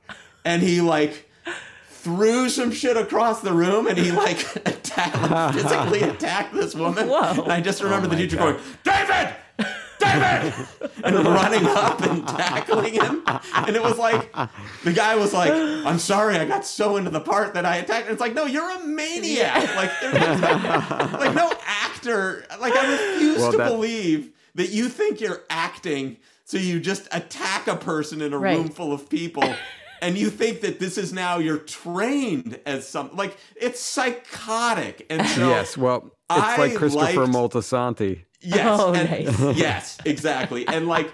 and he like threw some shit across the room and he like attacked, like, physically attacked this woman. Whoa. And I just oh remember Oh the teacher God. going, David! David! and running up and tackling him. And it was like, the guy was like, I'm sorry, I got so into the part that I attacked. And it's like, no, you're a maniac. Like, there's like no actor. Like, I refuse Well, to that- believe that you think you're acting. So you just attack a person in a Right. room full of people. And you think that this is now you're trained as some like it's psychotic. And so yes, well, it's I like Christopher liked- Moltisanti. Yes. Oh, and- nice. Yes, exactly. And like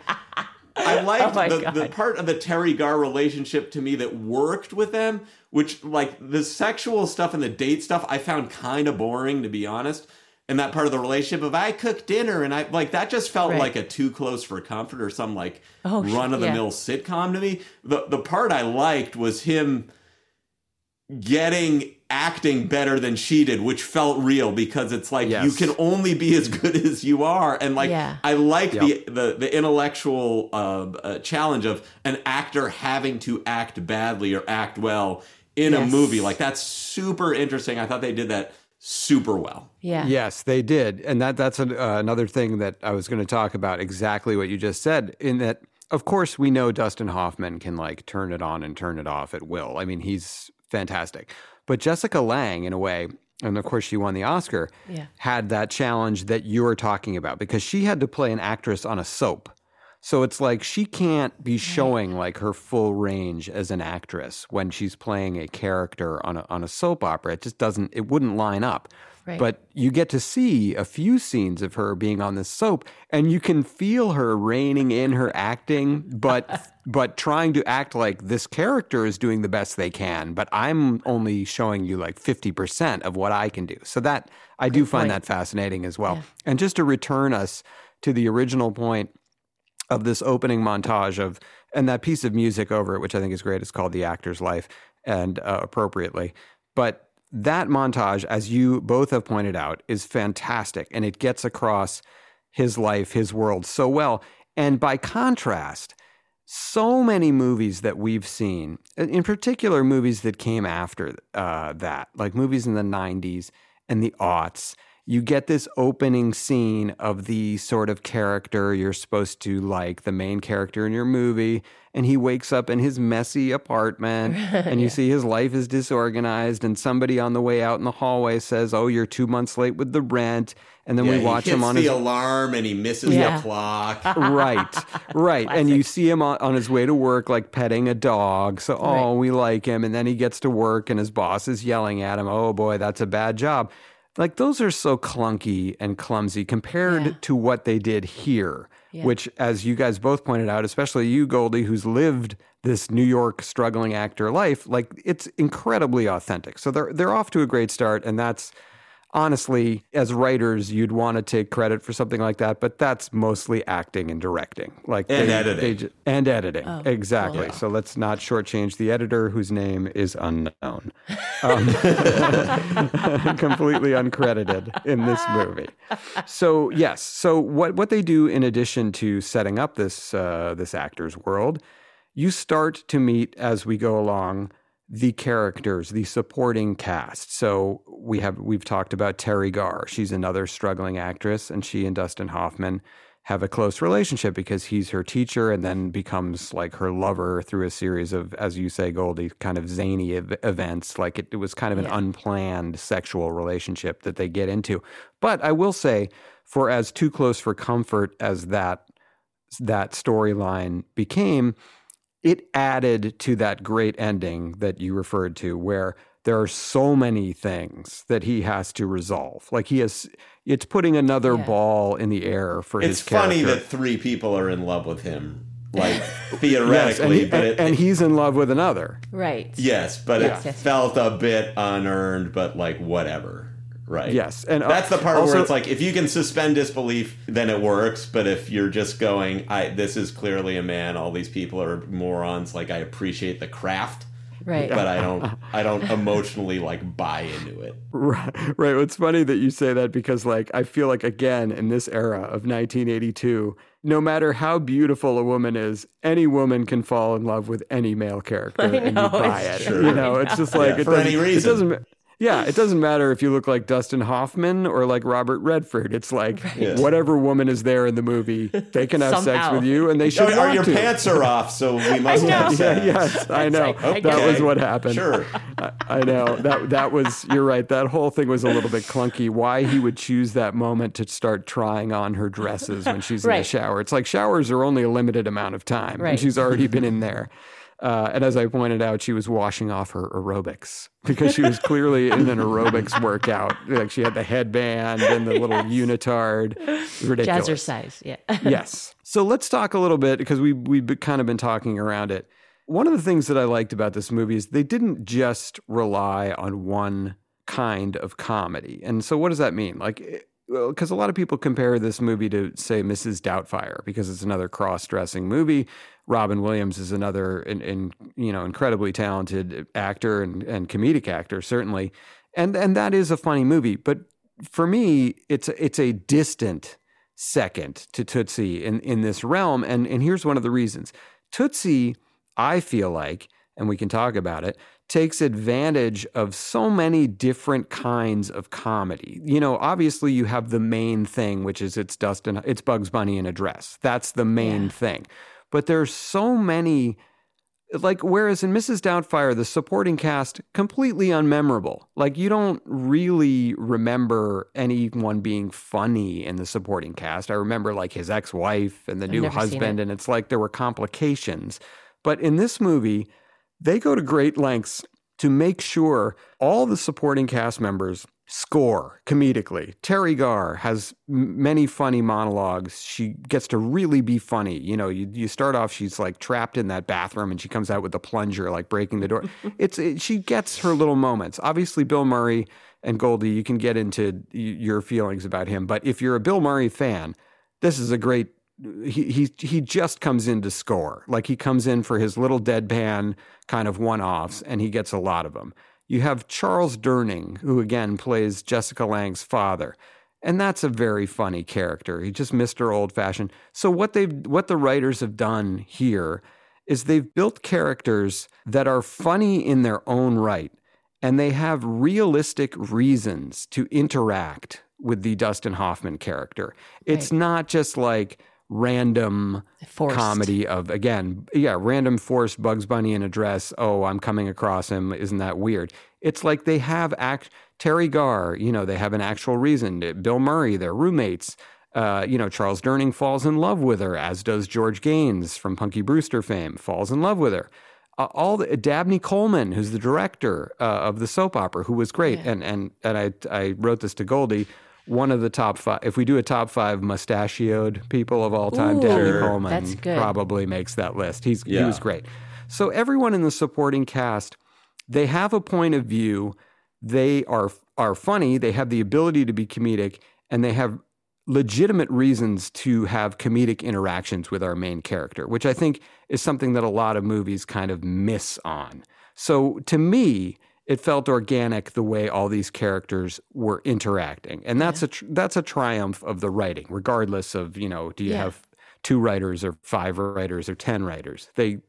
I liked Oh the, the part of the Teri Garr relationship to me that worked with them, which like the sexual stuff and the date stuff I found kind of boring to be honest. And that part of the relationship of I cook dinner and I like that just felt Right. like a too close for comfort or some like Oh, run of the mill yeah. sitcom to me. The the part I liked was him getting acting better than she did, which felt real because it's like Yes. you can only be as good as you are, and like Yeah. I like Yep. the, the the intellectual uh, uh, challenge of an actor having to act badly or act well in a movie. Like that's super interesting. I thought they did that super well. Yeah. Yes, they did, and that that's an, uh, another thing that I was going to talk about. Exactly what you just said. In that, of course, we know Dustin Hoffman can like turn it on and turn it off at will. I mean, he's fantastic. But Jessica Lange, in a way, and of course, she won the Oscar. Yeah. Had that challenge that you're talking about because she had to play an actress on a soap. So it's like she can't be showing like her full range as an actress when she's playing a character on a on a soap opera. It just doesn't it wouldn't line up. Right. But you get to see a few scenes of her being on the soap and you can feel her reining in her acting but but trying to act like this character is doing the best they can but I'm only showing you like 50% of what I can do. So that I do find point. that fascinating as well. And just to return us to the original point of this opening montage of and that piece of music over it which i think is great is called the actor's life and uh, appropriately but that montage as you both have pointed out is fantastic and it gets across his life his world so well. And by contrast so many movies that we've seen, in particular movies that came after uh, that, like movies in the 90s and the aughts, you get this opening scene of the sort of character you're supposed to like, the main character in your movie, and he wakes up in his messy apartment, and you see his life is disorganized, and somebody on the way out in the hallway says, Oh, you're two months late with the rent. And then Yeah, we he watch hits him on the his alarm and he misses Yeah. the clock. right, right. And you see him on, on his way to work, like petting a dog. So, oh, Right. we like him. And then he gets to work, and his boss is yelling at him, oh boy, that's a bad job. Like, those are so clunky and clumsy compared Yeah. to what they did here, Yeah. which, as you guys both pointed out, especially you, Goldie, who's lived this New York struggling actor life, like, it's incredibly authentic. So, they're, they're off to a great start. And that's honestly, as writers, you'd want to take credit for something like that, but that's mostly acting and directing, like And they- editing. they ju- and editing, Oh, exactly. cool. So let's not shortchange the editor, whose name is unknown, um, completely uncredited in this movie. So yes, so what what they do in addition to setting up this uh, this actor's world, you start to meet as we go along the characters, the supporting cast. So we have we've talked about Teri Garr. She's another struggling actress, and she and Dustin Hoffman have a close relationship because he's her teacher and then becomes like her lover through a series of, as you say, Goldie, kind of zany ev- events. Like it, it was kind of an Yeah. unplanned sexual relationship that they get into. But I will say, for as too close for comfort as that that storyline became, it added to that great ending that you referred to, where there are so many things that he has to resolve. Like he has, it's putting another Yeah. ball in the air for It's his It's funny character. that three people are in love with him, like yes, theoretically, and, he- but it, and he's in love with another. Right. yes, but Yes, it yes. felt a bit unearned, but like whatever, right? Yes, and uh, That's the part also- where it's like if you can suspend disbelief, then it works. But if you're just going, I this is clearly a man. All these people are morons. Like I appreciate the craft, Right. but I don't. I don't emotionally like buy into it. Right, right. It's funny that you say that because, like, I feel like again in this era of 1982, no matter how beautiful a woman is, any woman can fall in love with any male character, I and you buy it. true. You know, it's just like Yeah, it for doesn't, any It reason. doesn't. Yeah, it doesn't matter if you look like Dustin Hoffman or like Robert Redford. It's like Yes. whatever woman is there in the movie, they can have sex with you, and they should Oh, want are your to. pants are off, so we must have Yeah, sex. yes, I know. like, I that was what happened. Sure. I, I know that that was. You're right. That whole thing was a little bit clunky. Why he would choose that moment to start trying on her dresses when she's in the shower? It's like showers are only a limited amount of time, and Right. she's already been in there. Uh, and as I pointed out, she was washing off her aerobics because she was clearly in an aerobics workout. Like she had the headband and the little unitard. Ridiculous Jazzercise. Yeah. yes. So let's talk a little bit because we we've kind of been talking around it. One of the things that I liked about this movie is they didn't just rely on one kind of comedy. And so what does that mean? Like because a lot of people compare this movie to say Mrs. Doubtfire because it's another cross-dressing movie. Robin Williams is another in, in you know incredibly talented actor and, and comedic actor certainly. And and that is a funny movie, but for me it's it's a distant second to Tootsie in, in this realm. And, and here's one of the reasons Tootsie, I feel like, and we can talk about it, takes advantage of so many different kinds of comedy. You know, obviously you have the main thing, which is it's Dustin, it's Bugs Bunny in a dress. That's the main thing. But there's so many like whereas in Mrs. Doubtfire, the supporting cast completely unmemorable. Like you don't really remember anyone being funny in the supporting cast. I remember like his ex-wife and the new never seen husband, it. and it's like there were complications. But in this movie, they go to great lengths to make sure all the supporting cast members score comedically. Teri Garr has m- many funny monologues. She gets to really be funny. You know, you, you start off, she's like trapped in that bathroom and she comes out with a plunger, like breaking the door. it's it, She gets her little moments. Obviously, Bill Murray and Goldie, you can get into y- your feelings about him. But if you're a Bill Murray fan, this is a great he he he just comes in to score. Like he comes in for his little deadpan kind of one-offs and he gets a lot of them. You have Charles Durning, who again plays Jessica Lange's father. And that's a very funny character. He's just Mr. Old Fashioned. So what they've what the writers have done here is they've built characters that are funny in their own right and they have realistic reasons to interact with the Dustin Hoffman character. It's not just like random Forced. comedy of again, yeah, random forced Bugs Bunny in a dress. Oh, I'm coming across him. Isn't that weird? It's like they have act Teri Garr, you know, they have an actual reason. Bill Murray, they're roommates. Uh, you know, Charles Durning falls in love with her, as does George Gaynes from Punky Brewster fame, falls in love with her. Uh, all the, Dabney Coleman, who's the director uh, of the soap opera, who was great, and and and I I wrote this to Goldie. One of the top five. If we do a top five mustachioed people of all time, Ooh, Dabney Sure. Coleman that's probably makes that list. He's he was great. So everyone in the supporting cast, they have a point of view. They are are funny. They have the ability to be comedic, and they have legitimate reasons to have comedic interactions with our main character, which I think is something that a lot of movies kind of miss on. So to me, it felt organic the way all these characters were interacting, and that's a tr- that's a triumph of the writing, regardless of you know, do you Yeah. have two writers or five writers or ten writers? They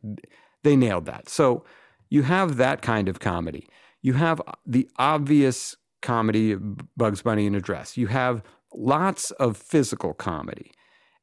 they nailed that. So you have that kind of comedy. You have uh, the obvious comedy Bugs Bunny in a dress. You have lots of physical comedy.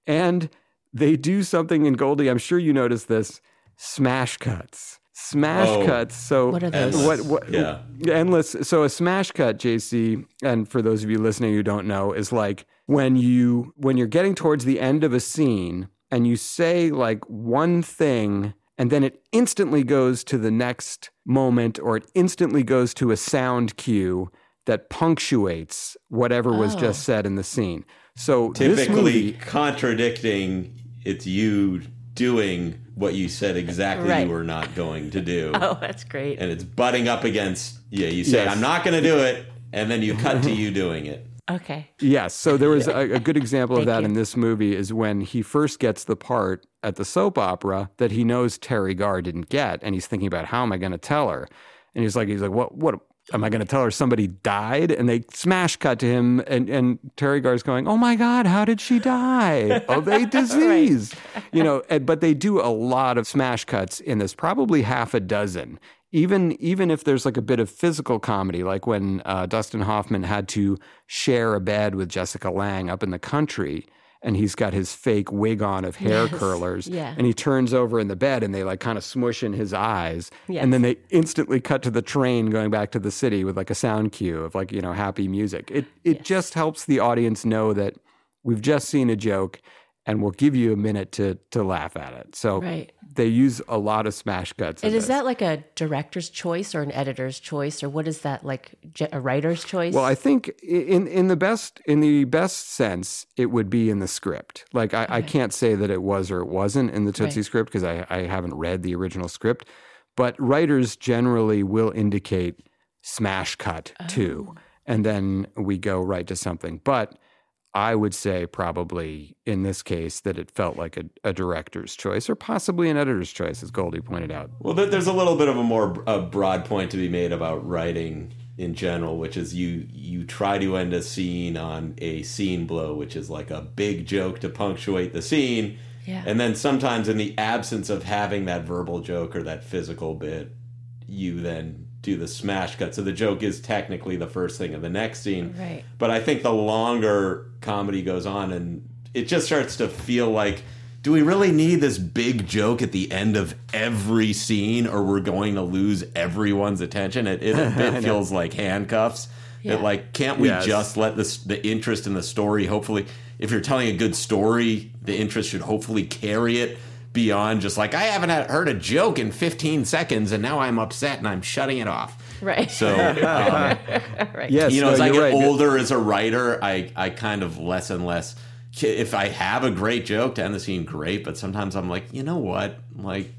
And they do something in Goldie. I'm sure you noticed this smash cuts. Smash Oh. cuts. So What are those? What, what, Yeah. endless. So a smash cut, JC, and for those of you listening who don't know, is like when you when you're getting towards the end of a scene and you say like one thing and then it instantly goes to the next moment or it instantly goes to a sound cue that punctuates whatever was Oh. just said in the scene. So this Typically movie, contradicting it's you doing what you said exactly Right. you were not going to do. Oh, that's great. And it's butting up against yeah, you say, Yes. I'm not gonna do it, and then you cut to you doing it. Okay. Yes. So there was a, a good example of that you. in this movie is when he first gets the part at the soap opera that he knows Teri Garr didn't get, and he's thinking about how am I going to tell her, and he's like, he's like, what, what am I going to tell her? Somebody died, and they smash cut to him, and and Teri Garr's going, oh my God, how did she die of a disease? You know, but they do a lot of smash cuts in this, probably half a dozen even even if there's like a bit of physical comedy, like when uh, Dustin Hoffman had to share a bed with Jessica Lange up in the country, and he's got his fake wig on of hair Yes, curlers, yeah. and he turns over in the bed, and they like kind of smush in his eyes, Yes. and then they instantly cut to the train going back to the city with like a sound cue of like you know happy music. It it just helps the audience know that we've just seen a joke. And we'll give you a minute to to laugh at it. So Right. they use a lot of smash cuts. And is this. that like a director's choice or an editor's choice, or what is that like a writer's choice? Well, I think in in the best in the best sense, it would be in the script. Like I, I can't say that it was or it wasn't in the Tootsie Right. script because I, I haven't read the original script. But writers generally will indicate smash cut too, Oh. and then we go right to something. But I would say probably in this case that it felt like a, a director's choice or possibly an editor's choice, as Goldie pointed out. Well, there's a little bit of a more a broad point to be made about writing in general, which is you you try to end a scene on a scene blow, which is like a big joke to punctuate the scene. Yeah. And then sometimes in the absence of having that verbal joke or that physical bit, you then do the smash cut. So the joke is technically the first thing of the next scene. Right. But I think the longer comedy goes on and it just starts to feel like do we really need this big joke at the end of every scene or we're going to lose everyone's attention? It, it a bit feels like handcuffs. Yeah. It like can't we Yes. just let this the interest in the story hopefully if you're telling a good story, the interest should hopefully carry it beyond just like I haven't heard a joke in 15 seconds and now I'm upset and I'm shutting it off. right. So um, right. Yes, you know, no, as I get right. older as a writer, I, I kind of less and less. If I have a great joke to end the scene, great. But sometimes I'm like, you know what? Like,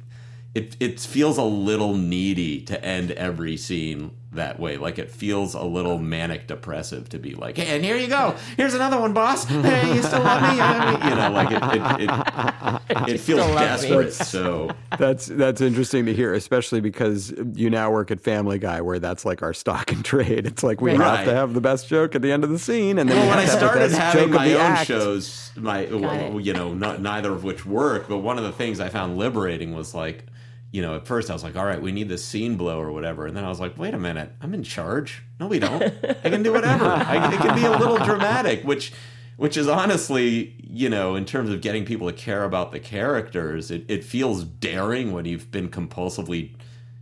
it it feels a little needy to end every scene that way. Like it feels a little manic depressive to be like, hey, and here you go. Here's another one, boss. Hey, you still love me? You know, like it it, it, it feels still me. desperate. So That's that's interesting to hear, especially because you now work at Family Guy, where that's like our stock and trade. It's like we Right. have to have the best joke at the end of the scene, and then Well, we when I have to have the started best having joke my own act. shows, my well, you know, not, neither of which worked, but one of the things I found liberating was like, you know, at first I was like, all right, we need this scene blow or whatever, and then I was like, wait a minute, I'm in charge. No, we don't. I can do whatever. I, it can be a little dramatic, which. Which is honestly, you know, in terms of getting people to care about the characters, it, it feels daring when you've been compulsively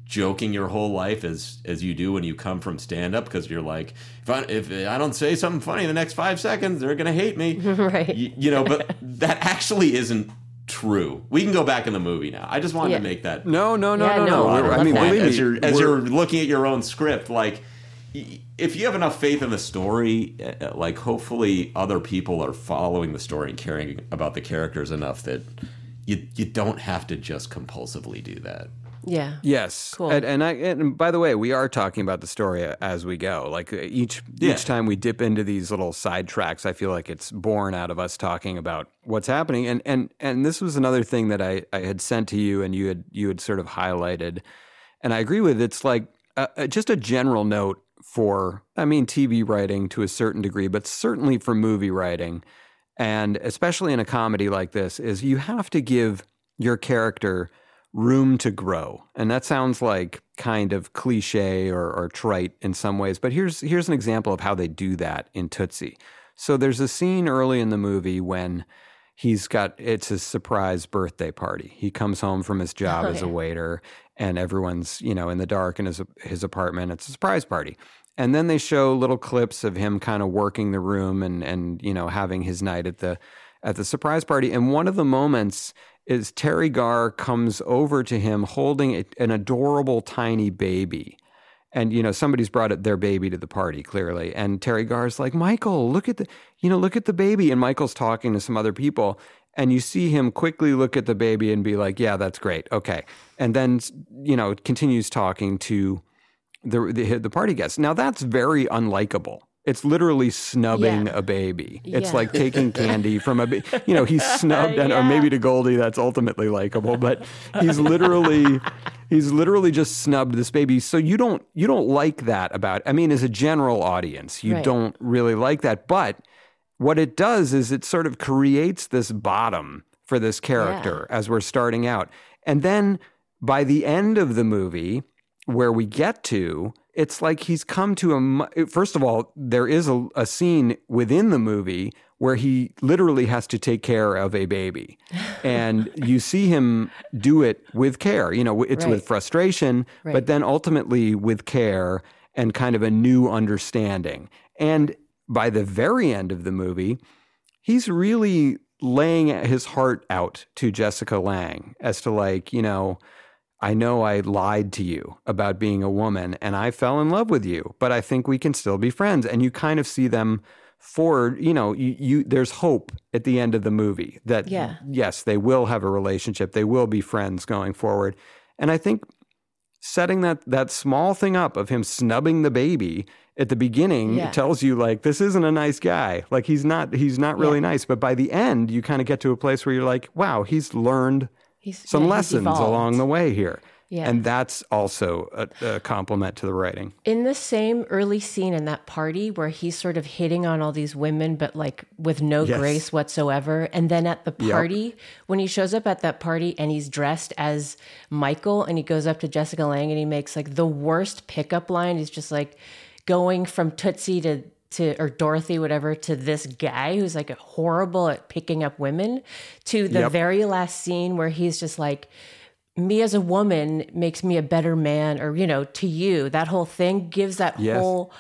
joking your whole life as as you do when you come from stand up because you're like if I if I don't say something funny in the next 5 seconds they're going to hate me Right. you, you know but that actually isn't true we can go back in the movie now i just wanted Yeah. to make that No, no, no, Yeah, no, no, no. I We're- I mean, that. believe as me, you're as you're looking at your own script like if you have enough faith in the story uh, like hopefully other people are following the story and caring about the characters enough that you you don't have to just compulsively do that Yeah. Yes, Cool. and and, I, and by the way, we are talking about the story as we go. Like uh, each Yeah. each time we dip into these little side tracks, I feel like it's born out of us talking about what's happening. And and and this was another thing that I I had sent to you, and you had you had sort of highlighted, and I agree with. It's like uh, uh, just a general note for I mean TV writing to a certain degree, but certainly for movie writing, and especially in a comedy like this, is you have to give your character room to grow. And that sounds like kind of cliche or, or trite in some ways, but here's here's an example of how they do that in Tootsie. So there's a scene early in the movie when he's got it's his surprise birthday party. He comes home from his job Oh, as a oh, waiter, and everyone's you know in the dark in his his apartment. It's a surprise party. And then they show little clips of him kind of working the room and and you know having his night at the at the surprise party. And one of the moments is Teri Garr comes over to him holding a, an adorable tiny baby. And you know somebody's brought their baby to the party clearly, and Teri Garr's like, Michael, look at the, you know, look at the baby, and Michael's talking to some other people, and you see him quickly look at the baby and be like, yeah, that's great, okay, and then you know continues talking to the the, the party guests. Now that's very unlikable. It's literally snubbing Yeah. a baby. It's Yeah. like taking candy from a baby. You know, he's snubbed, and, or maybe to Goldie, that's ultimately likable. But he's literally, he's literally just snubbed this baby. So you don't, you don't like that about. I mean, as a general audience, you Right. don't really like that. But what it does is it sort of creates this bottom for this character as we're starting out. And then by the end of the movie, where we get to, it's like he's come to a. First of all, there is a, a scene within the movie where he literally has to take care of a baby. And you see him do it with care. You know, it's with Right. frustration, but then ultimately with care and kind of a new understanding. And by the very end of the movie, he's really laying his heart out to Jessica Lange as to like, you know, I know I lied to you about being a woman and I fell in love with you, but I think we can still be friends. And you kind of see them forward, you know, you, you there's hope at the end of the movie that Yeah. yes, they will have a relationship. They will be friends going forward. And I think setting that that small thing up of him snubbing the baby at the beginning Yeah. tells you like this isn't a nice guy. Like he's not he's not really Yeah. nice. But by the end, you kind of get to a place where you're like, wow, he's learned He's, some yeah, lessons along the way here. Yeah. And that's also a, a compliment to the writing. in the same early scene in that party where he's sort of hitting on all these women but like with no Yes. grace whatsoever and then at the Yep. party when he shows up at that party and he's dressed as michael and he goes up to jessica lange and he makes like the worst pickup line he's just like going from tootsie to to or dorothy whatever to this guy who's like horrible at picking up women to the Yep. very last scene where he's just like me as a woman makes me a better man or you know to you that whole thing gives that Yes. whole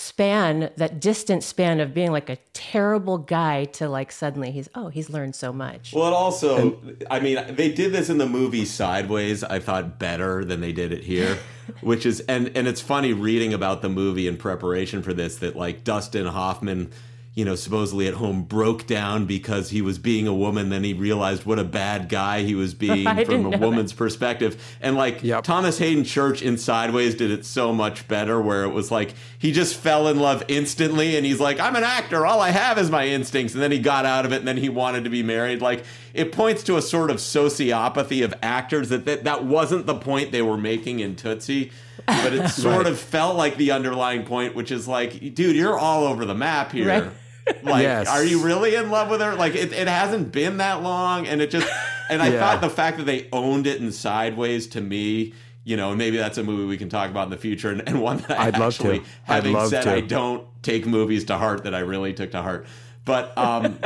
span that distant span of being like a terrible guy to like suddenly he's oh he's learned so much Well, it also, I mean, they did this in the movie Sideways. I thought better than they did it here, which is, and and it's funny reading about the movie in preparation for this that like Dustin Hoffman, you know, supposedly at home broke down because he was being a woman. Then he realized what a bad guy he was being from a know that. woman's perspective. And like Yep. Thomas Haden Church in Sideways did it so much better, where it was like he just fell in love instantly, and he's like, "I'm an actor. All I have is my instincts." And then he got out of it, and then he wanted to be married. Like it points to a sort of sociopathy of actors that that, that wasn't the point they were making in Tootsie. But it sort of felt like the underlying point, which is like, dude, you're all over the map here. Right. Like, Yes. are you really in love with her? Like, it, it hasn't been that long, and it just, and I Yeah. thought the fact that they owned it in Sideways to me, you know, and maybe that's a movie we can talk about in the future, and, and one that I I'd love to. actually, having love said to. I don't take movies to heart, that I really took to heart, but um,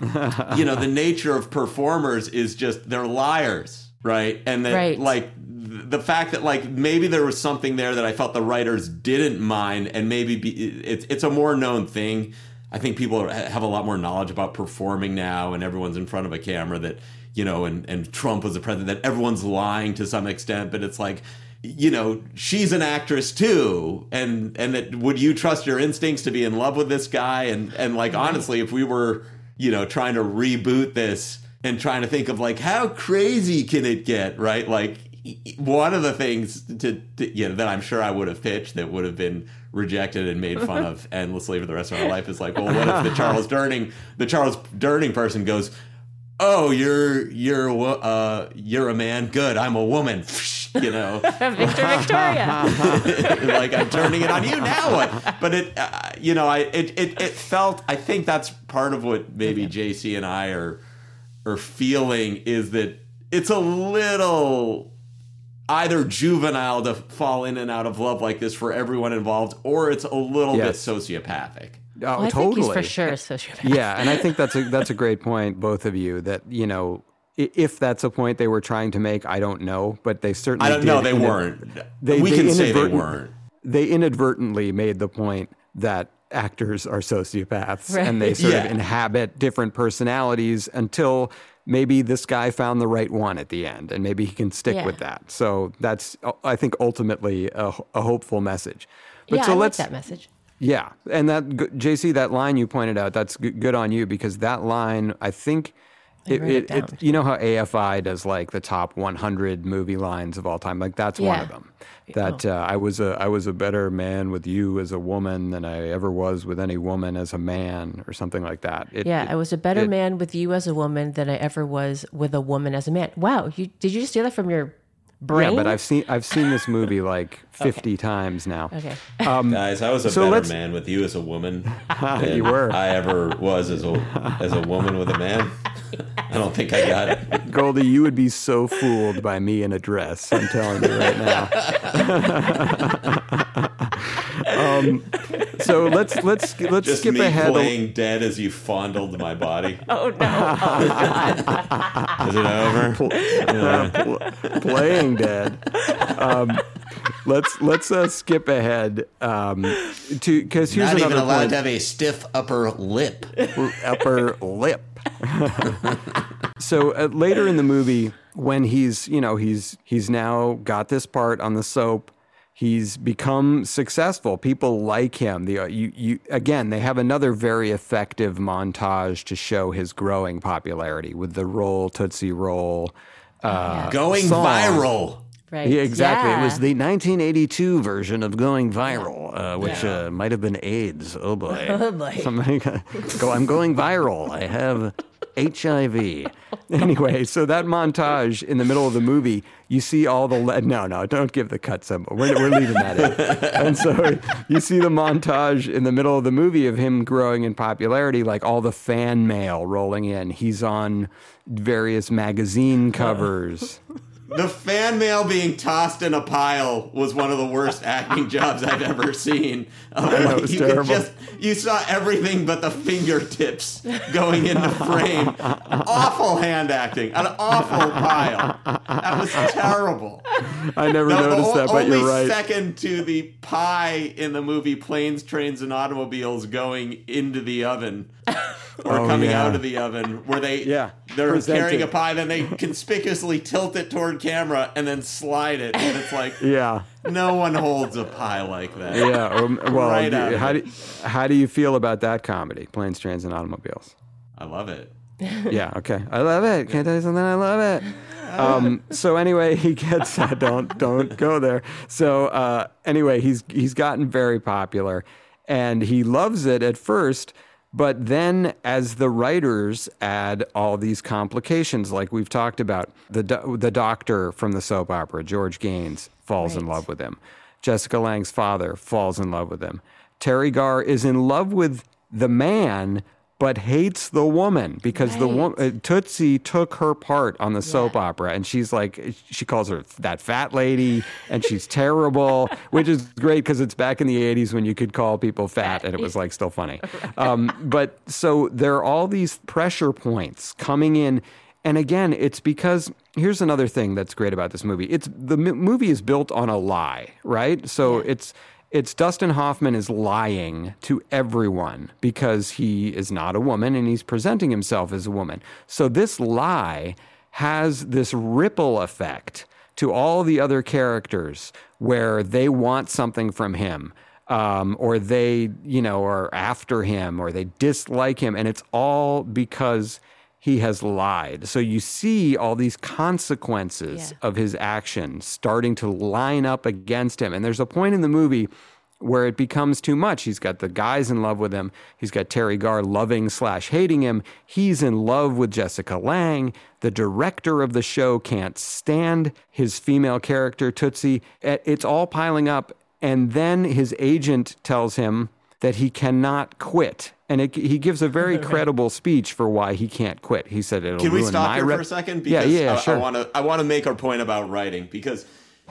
you know, the nature of performers is just they're liars, right? And that Right. like the fact that like maybe there was something there that I felt the writers didn't mind, and maybe be, it's it's a more known thing. I think people are, have a lot more knowledge about performing now, and everyone's in front of a camera. That you know, and and Trump was the president. That everyone's lying to some extent, but it's like. You know, she's an actress too, and and that would you trust your instincts to be in love with this guy? And and like honestly, if we were you know, trying to reboot this and trying to think of like how crazy can it get, right? Like one of the things to, to you know that I'm sure I would have pitched that would have been rejected and made fun of endlessly for the rest of my life is like, well, what if the Charles Durning, the Charles Durning person goes, "Oh, you're you're a uh you're a man, good. I'm a woman." You know, victor victoria like I'm turning it on you now. What? But it, uh, you know, I it, it it felt. I think that's part of what maybe JC and I are are feeling is that it's a little either juvenile to fall in and out of love like this for everyone involved, or it's a little Yes. bit sociopathic. Oh, Well, I totally. think he's for sure a sociopath. yeah, and I think that's a that's a great point, both of you. That you know, if that's a point they were trying to make, I don't know, but they certainly. I don't know. They inad- weren't. They, we they can say they weren't. They inadvertently made the point that actors are sociopaths Right. and they sort of inhabit different personalities until maybe this guy found the right one at the end, and maybe he can stick Yeah. with that. So that's, I think, ultimately a, a hopeful message. But yeah, so I like let's that message. yeah, and that JC, that line you pointed out, that's good on you because that line, I think, it, it down. you know how AFI does like the top 100 movie lines of all time, like that's one of them. That uh, I was a I was a better man with you as a woman than I ever was with any woman as a man, or something like that. It- Yeah, it- I was a better it- man with you as a woman than I ever was with a woman as a man. Wow, you did you just steal that from your brain? Yeah, but I've seen I've seen this movie like 50 times now. Okay. Guys, I was a so better man with you as a woman You were. I ever was as a as a woman with a man. I don't think I got it. Goldie, you would be so fooled by me in a dress. I'm telling you right now. um, so let's let's let's Just skip me ahead. a- playing dead as you fondled my body. oh no. Is it over? pl- playing dead. Um, let's let's uh, skip ahead um, to because here's Not even allowed point. to have a stiff upper lip. upper lip. so uh, later in the movie, when he's you know he's he's now got this part on the soap, he's become successful. People like him. The uh, you you again they have another very effective montage to show his growing popularity with the roll Tootsie Roll. Uh, Going song. viral. Right. Yeah, exactly. It was the 1982 version of Going Viral, uh, which uh, might have been AIDS. Oh boy. Oh, boy. Go. I'm going viral. I have HIV. Anyway, so that montage in the middle of the movie, you see all the le- no, no, don't give the cut symbol. We're, we're leaving that in. and so you see the montage in the middle of the movie of him growing in popularity, like all the fan mail rolling in. He's on various magazine covers. The fan mail being tossed in a pile was one of the worst acting jobs I've ever seen. Of, know, like, it was you terrible. Just you saw everything but the fingertips going into frame. awful hand acting, an awful pile. That was terrible. I never the noticed that, but you're right. second to the pie in the movie Planes, Trains, and Automobiles going into the oven or Oh, coming yeah. out of the oven, where they Yeah, they're presented. carrying a pie, then they conspicuously tilt it toward camera and then slide it, and it's like Yeah. no one holds a pie like that. Yeah. um, well, Right how do how do you feel about that comedy, Planes, Trains, and Automobiles? I love it. Yeah. Okay. I love it. Can I tell you something? I love it. Um, so anyway, he gets uh, don't don't go there. So uh, anyway, he's he's gotten very popular, and he loves it at first. But then, as the writers add all these complications, like we've talked about, the do- the doctor from the soap opera, George Gaynes, falls in love with him. Jessica Lange's father falls in love with him. Teri Garr is in love with the man, but hates the woman because the woman uh, Tootsie took her part on the soap opera, and she's like, she calls her that fat lady, and she's terrible, which is great because it's back in the '80s when you could call people fat, and it was like still funny. Um, but so there are all these pressure points coming in. And again, it's because here's another thing that's great about this movie. It's the m- movie is built on a lie, right? So it's it's Dustin Hoffman is lying to everyone because he is not a woman and he's presenting himself as a woman. So this lie has this ripple effect to all the other characters where they want something from him. Um, or they, you know, are after him, or they dislike him, and it's all because he has lied. So you see all these consequences Yeah. of his actions starting to line up against him. And there's a point in the movie where it becomes too much. He's got the guys in love with him. He's got Teri Garr loving slash hating him. He's in love with Jessica Lange. The director of the show can't stand his female character, Tootsie. It's all piling up. And then his agent tells him that he cannot quit. And it, he gives a very credible speech for why he can't quit. He said it'll Can we stop here rep- for a second? yeah, Because yeah, I, sure. I want to I want to make our point about writing because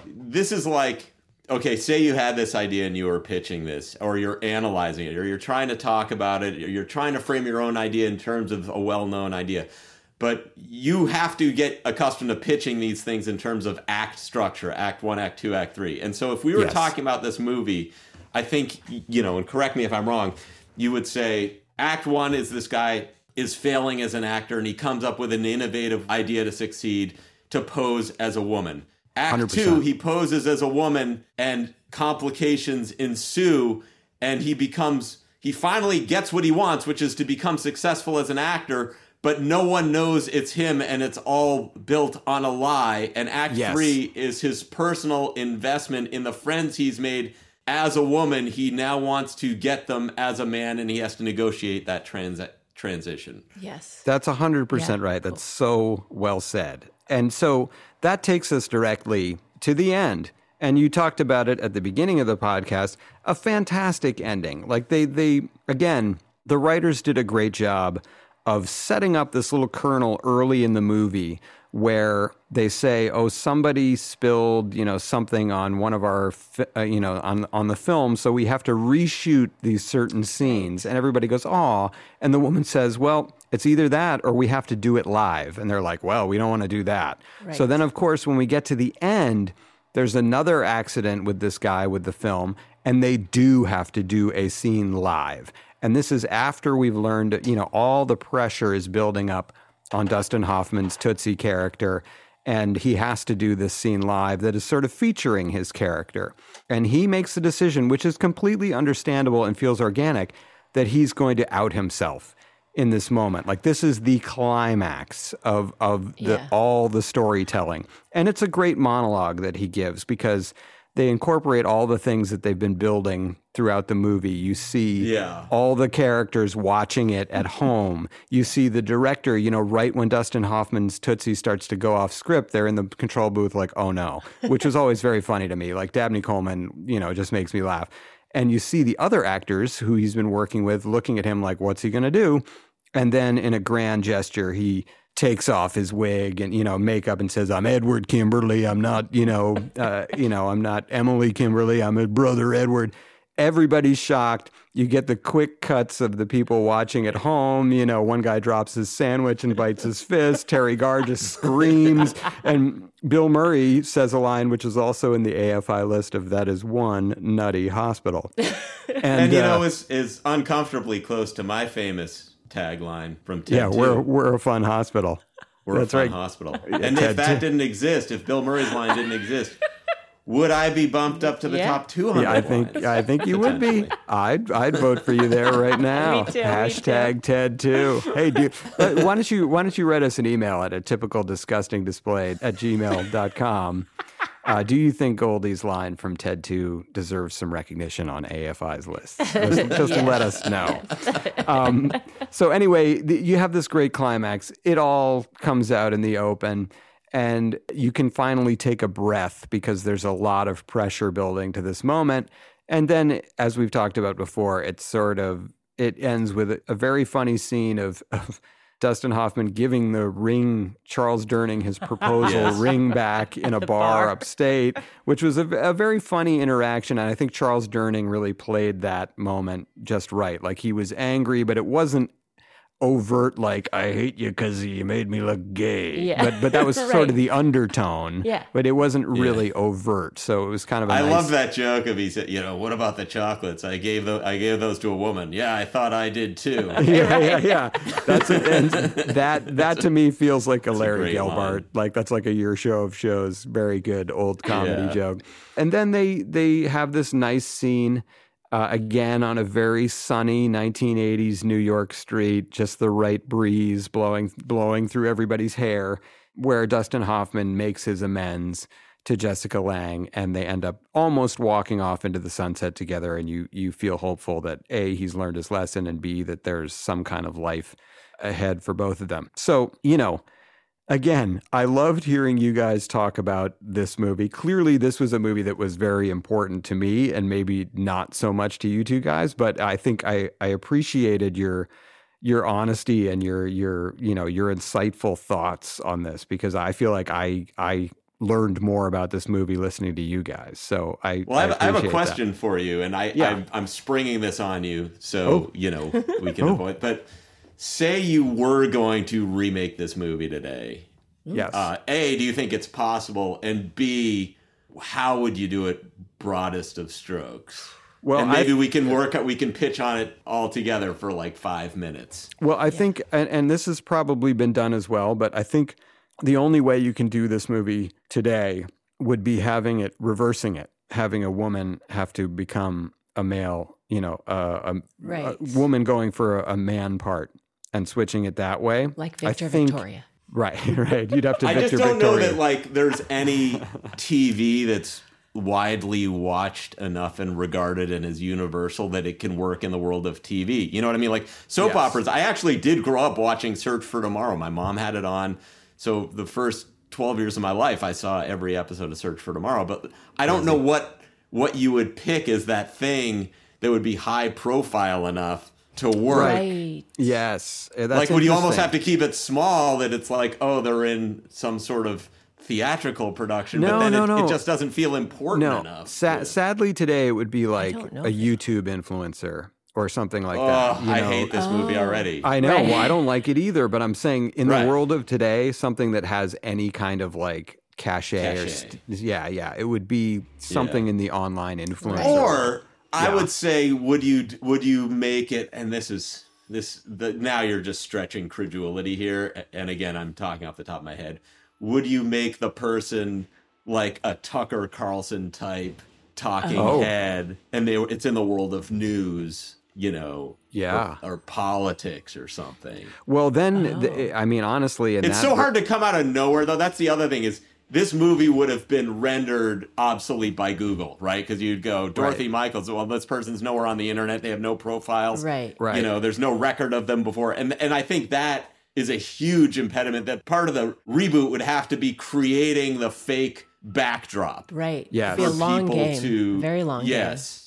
this is like okay, say you had this idea and you were pitching this, or you're analyzing it, or you're trying to talk about it, or you're trying to frame your own idea in terms of a well known idea. But you have to get accustomed to pitching these things in terms of act structure, act one, act two, act three. And so if we were Yes. talking about this movie, I think, you know, and correct me if I'm wrong, you would say act one is this guy is failing as an actor and he comes up with an innovative idea to succeed to pose as a woman. Act 100%. two, he poses as a woman and complications ensue and he becomes he finally gets what he wants which is to become successful as an actor but no one knows it's him and it's all built on a lie and act Yes. 3 is his personal investment in the friends he's made as a woman he now wants to get them as a man and he has to negotiate that trans- transition Yes. That's 100% Yeah. right. That's so well said. And so that takes us directly to the end. And you talked about it at the beginning of the podcast, a fantastic ending. Like they they again, the writers did a great job of setting up this little kernel early in the movie where they say, "Oh, somebody spilled, you know, something on one of our, uh, you know, on on the film, so we have to reshoot these certain scenes." And everybody goes, "Oh," and the woman says, "Well, it's either that or we have to do it live." And they're like, "Well, we don't want to do that." So then, of course, when we get to the end, there's another accident with this guy with the film, and they do have to do a scene live. And this is after we've learned, you know, all the pressure is building up on Dustin Hoffman's Tootsie character. And he has to do this scene live that is sort of featuring his character. And he makes the decision, which is completely understandable and feels organic, that he's going to out himself in this moment. Like this is the climax of of the, Yeah. all the storytelling. And it's a great monologue that he gives because they incorporate all the things that they've been building throughout the movie. You see Yeah. all the characters watching it at home. You see the director, you know, right when Dustin Hoffman's Tootsie starts to go off script, they're in the control booth like, oh no, which was always very funny to me. Like Dabney Coleman, you know, just makes me laugh. And you see the other actors who he's been working with looking at him like, what's he going to do? And then in a grand gesture, he takes off his wig and you know makeup and says, "I'm Edward Kimberly. I'm not you know uh, you know I'm not Emily Kimberly. I'm his brother Edward." Everybody's shocked. You get the quick cuts of the people watching at home. You know, one guy drops his sandwich and bites his fist. Teri Garr just screams. And Bill Murray says a line which is also in the AFI list of that is one nutty hospital. And, and you uh, know is is uncomfortably close to my famous tagline from Ted yeah, 2. we're, we're a fun hospital. We're That's a fun right. hospital. and Ted if that too. didn't exist, if Bill Murray's line didn't exist, would I be bumped up to the Yeah. top 200? Yeah, I think lines? I think you would be. I'd I'd vote for you there right now. Me too, me Hashtag Ted too. Hey, dude, uh, why don't you why don't you write us an email at a typical disgusting display at gmail.com. Uh, do you think Goldie's line from Ted 2 deserves some recognition on AFI's list? Just, just let us know. Um, so, anyway, the, you have this great climax. It all comes out in the open, and you can finally take a breath because there's a lot of pressure building to this moment. And then, as we've talked about before, it's sort of it ends with a, a very funny scene of, of Dustin Hoffman giving the ring, Charles Durning, his proposal Yes. ring back in a bar, bar. upstate, which was a, a very funny interaction. And I think Charles Durning really played that moment just right. Like he was angry, but it wasn't overt, like, I hate you because you made me look gay. Yeah. But, but that was sort of the undertone. Yeah. But it wasn't really overt. So it was kind of a I nice- love that joke of he said, you know, what about the chocolates? I gave the, I gave those to a woman. Yeah, I thought I did too. yeah, yeah, yeah. That's it. And that that to me feels like a a Larry great Gelbart. line. Like that's like a year show of shows. Very good old comedy Yeah. joke. And then they they have this nice scene uh, again on a very sunny 1980s New York street, just the right breeze blowing blowing through everybody's hair, where Dustin Hoffman makes his amends to Jessica Lange, and they end up almost walking off into the sunset together. And you you feel hopeful that a he's learned his lesson, and b that there's some kind of life ahead for both of them. So you know. Again, I loved hearing you guys talk about this movie. Clearly, this was a movie that was very important to me and maybe not so much to you two guys, but I think I, I appreciated your your honesty and your your you know your insightful thoughts on this because I feel like I I learned more about this movie listening to you guys. So I Well, I have, I have a appreciate that. question for you, and I, Yeah. I'm, I'm springing this on you, so Oh. you know we can oh. avoid. But say you were going to remake this movie today. Yes. Uh, a, do you think it's possible? And B, how would you do it? Broadest of strokes. Well, and maybe I- we can work. We can pitch on it all together for like five minutes. Well, I think, and, and this has probably been done as well, but I think the only way you can do this movie today would be having it, reversing it, having a woman have to become a male, you know, uh, a, Right. a woman going for a, a man part and switching it that way. Like I Victor think- Victoria. Right, right. You'd have to Victoria. I Victor just don't Victoria. know that like there's any TV that's widely watched enough and regarded and is universal that it can work in the world of TV. You know what I mean? Like soap Yes. operas. I actually did grow up watching Search for Tomorrow. My mom had it on. So the first 12 years of my life I saw every episode of Search for Tomorrow, but I don't know what what you would pick as that thing that would be high profile enough to work. Right. Yes. Eh, that's like would you almost have to keep it small that it's like oh they're in some sort of theatrical production but No, then no, it, no. it just doesn't feel important No, enough sa- to- sadly today it would be like a that. YouTube influencer or something like oh that. you i know? hate this movie already I know. Right. Well, I don't like it either, but I'm saying in Right. the world of today, something that has any kind of like cachet, or st- yeah, yeah, it would be something in the online influencer. or i Yeah. would say would you would you make it and this is this the now you're just stretching credulity here and again i'm talking off the top of my head would you make the person like a tucker carlson type talking Oh. head and they it's in the world of news you know Yeah. or, or politics or something well, then th- oh. I mean, honestly, and It's so hard to come out of nowhere, though. That's the other thing is this movie would have been rendered obsolete by Google, right? Because you'd go Dorothy Right. Michaels. Well, this person's nowhere on the internet. They have no profiles, Right. Right. You know, there's no record of them before, and and I think that is a huge impediment. That part of the reboot would have to be creating the fake backdrop, Right. Yes. Be a For long people game. to Very long Yes.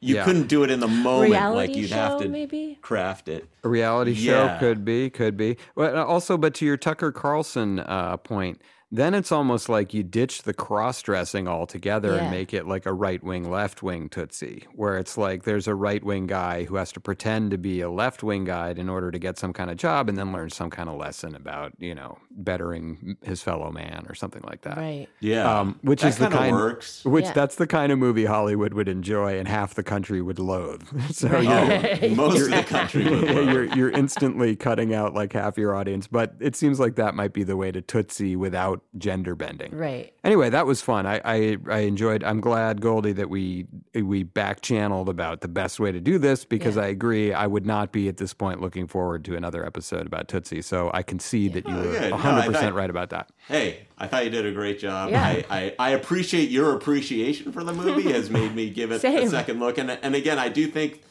You Yeah. couldn't do it in the moment, Reality like you'd show, have to maybe? craft it. A reality show Yeah. could be, could be. Well, uh, also, but to your Tucker Carlson uh, point, then it's almost like you ditch the cross dressing altogether Yeah. and make it like a right wing, left wing Tootsie, where it's like there's a right wing guy who has to pretend to be a left wing guy in order to get some kind of job and then learn some kind of lesson about, you know, bettering his fellow man or something like that. Right. Yeah, Um, which that is the kinda kind works. which Yeah. that's the kind of movie Hollywood would enjoy and half the country would loathe. so Right. you're, Oh, most of the country would you're you're instantly cutting out like half your audience. But it seems like that might be the way to Tootsie without gender bending. Right. Anyway, that was fun. I, I I enjoyed. I'm glad Goldie that we we back channeled about the best way to do this because Yeah. I agree. I would not be at this point looking forward to another episode about Tootsie. So I concede that you Oh, were good. 100 I percent right about that. Hey, I thought you did a great job. Yeah. I, I, I appreciate your appreciation for the movie has made me give it a second look. And and again, I do think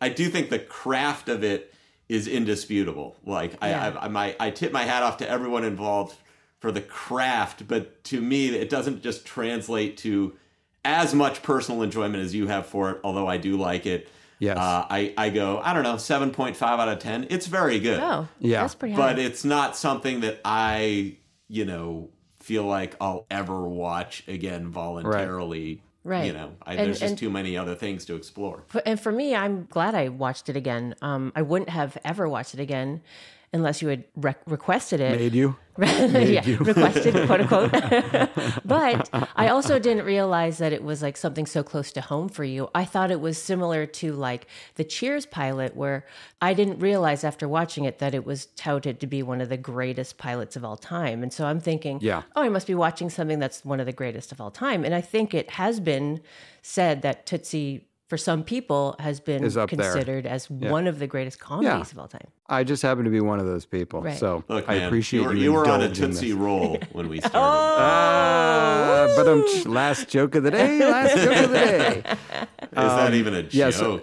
I do think the craft of it is indisputable. Like Yeah. I, I my I tip my hat off to everyone involved for the craft, but to me it doesn't just translate to as much personal enjoyment as you have for it, although I do like it. Yes. Uh, I, I go, I don't know, 7.5 out of 10. It's very good Oh. Yeah. That's pretty high. but it's not something that I, you know, feel like I'll ever watch again voluntarily. Right. You know, I, And- there's just and- too many other things to explore. And for me, I'm glad I watched it again. Um, I wouldn't have ever watched it again unless you had requested it. Made you? yeah, requested, quote unquote. but I also didn't realize that it was like something so close to home for you. I thought it was similar to like the Cheers pilot, where I didn't realize after watching it that it was touted to be one of the greatest pilots of all time. And so I'm thinking, Yeah. oh, I must be watching something that's one of the greatest of all time. And I think it has been said that Tootsie. For some people, has been Is up there. considered as one of the greatest comedies of all time. I just happen to be one of those people. Right. So Look, I man, appreciate you were, you. you were on a indulging Tootsie this. roll when we started. Uh, but I'm last joke of the day. Last joke of the day. Is that even a joke? yeah, so-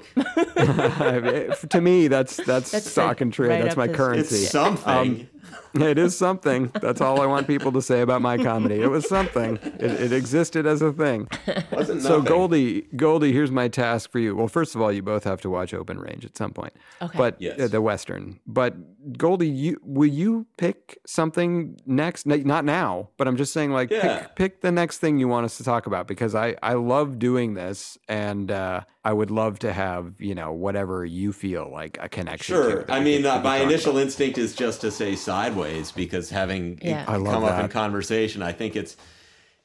to me, that's that's, That's stock like and trade. right that's my currency. it's something. It is something. That's all I want people to say about my comedy. It was something. It, it existed as a thing. Wasn't So. Goldie, Goldie, here's my task for you. Well, first of all, you both have to watch Open Range at some point. Okay. But Yes. uh, the Western. But Goldie, you will you pick something next? N- Not now, but I'm just saying, like, Yeah. pick, pick the next thing you want us to talk about because I I love doing this, and uh, I would love to have you know whatever you feel like a connection. to Sure. I mean, uh, my initial about. instinct is just to say sideways because having Yeah. I come up in conversation, I think it's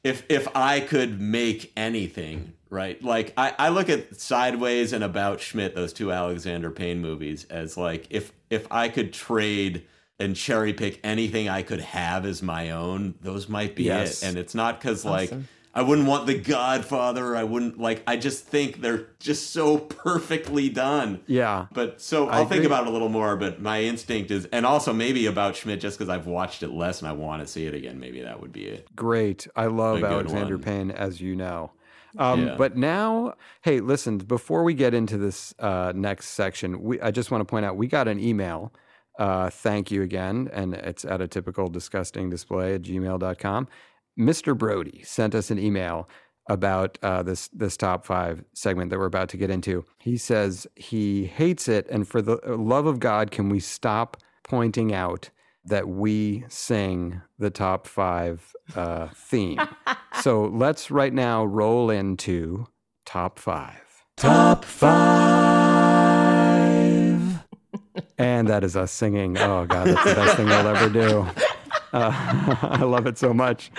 if if I could make anything right, like I, I look at sideways and about Schmidt, those two Alexander Payne movies, as like if if I could trade and cherry pick anything I could have as my own, those might be Yes. it. And it's not because like. I wouldn't want The Godfather. I wouldn't like. I just think they're just so perfectly done. Yeah. But so I I'll think agree. about it a little more. But my instinct is, and also maybe about Schmidt, just because I've watched it less and I want to see it again. Maybe that would be it. Great. I love Alexander. Payne, as you know. Um, Yeah. But now, hey, listen, before we get into this uh, next section, we, I just want to point out we got an email. Uh, thank you again. And it's at a typical disgusting display at gmail.com. Mr. Brody sent us an email about uh, this this top five segment that we're about to get into. He says he hates it, and for the love of God, can we stop pointing out that we sing the top five uh, theme? so let's right now roll into top five. Top five, and that is us singing. Oh God, that's the best thing I'll ever do. Uh, I love it so much.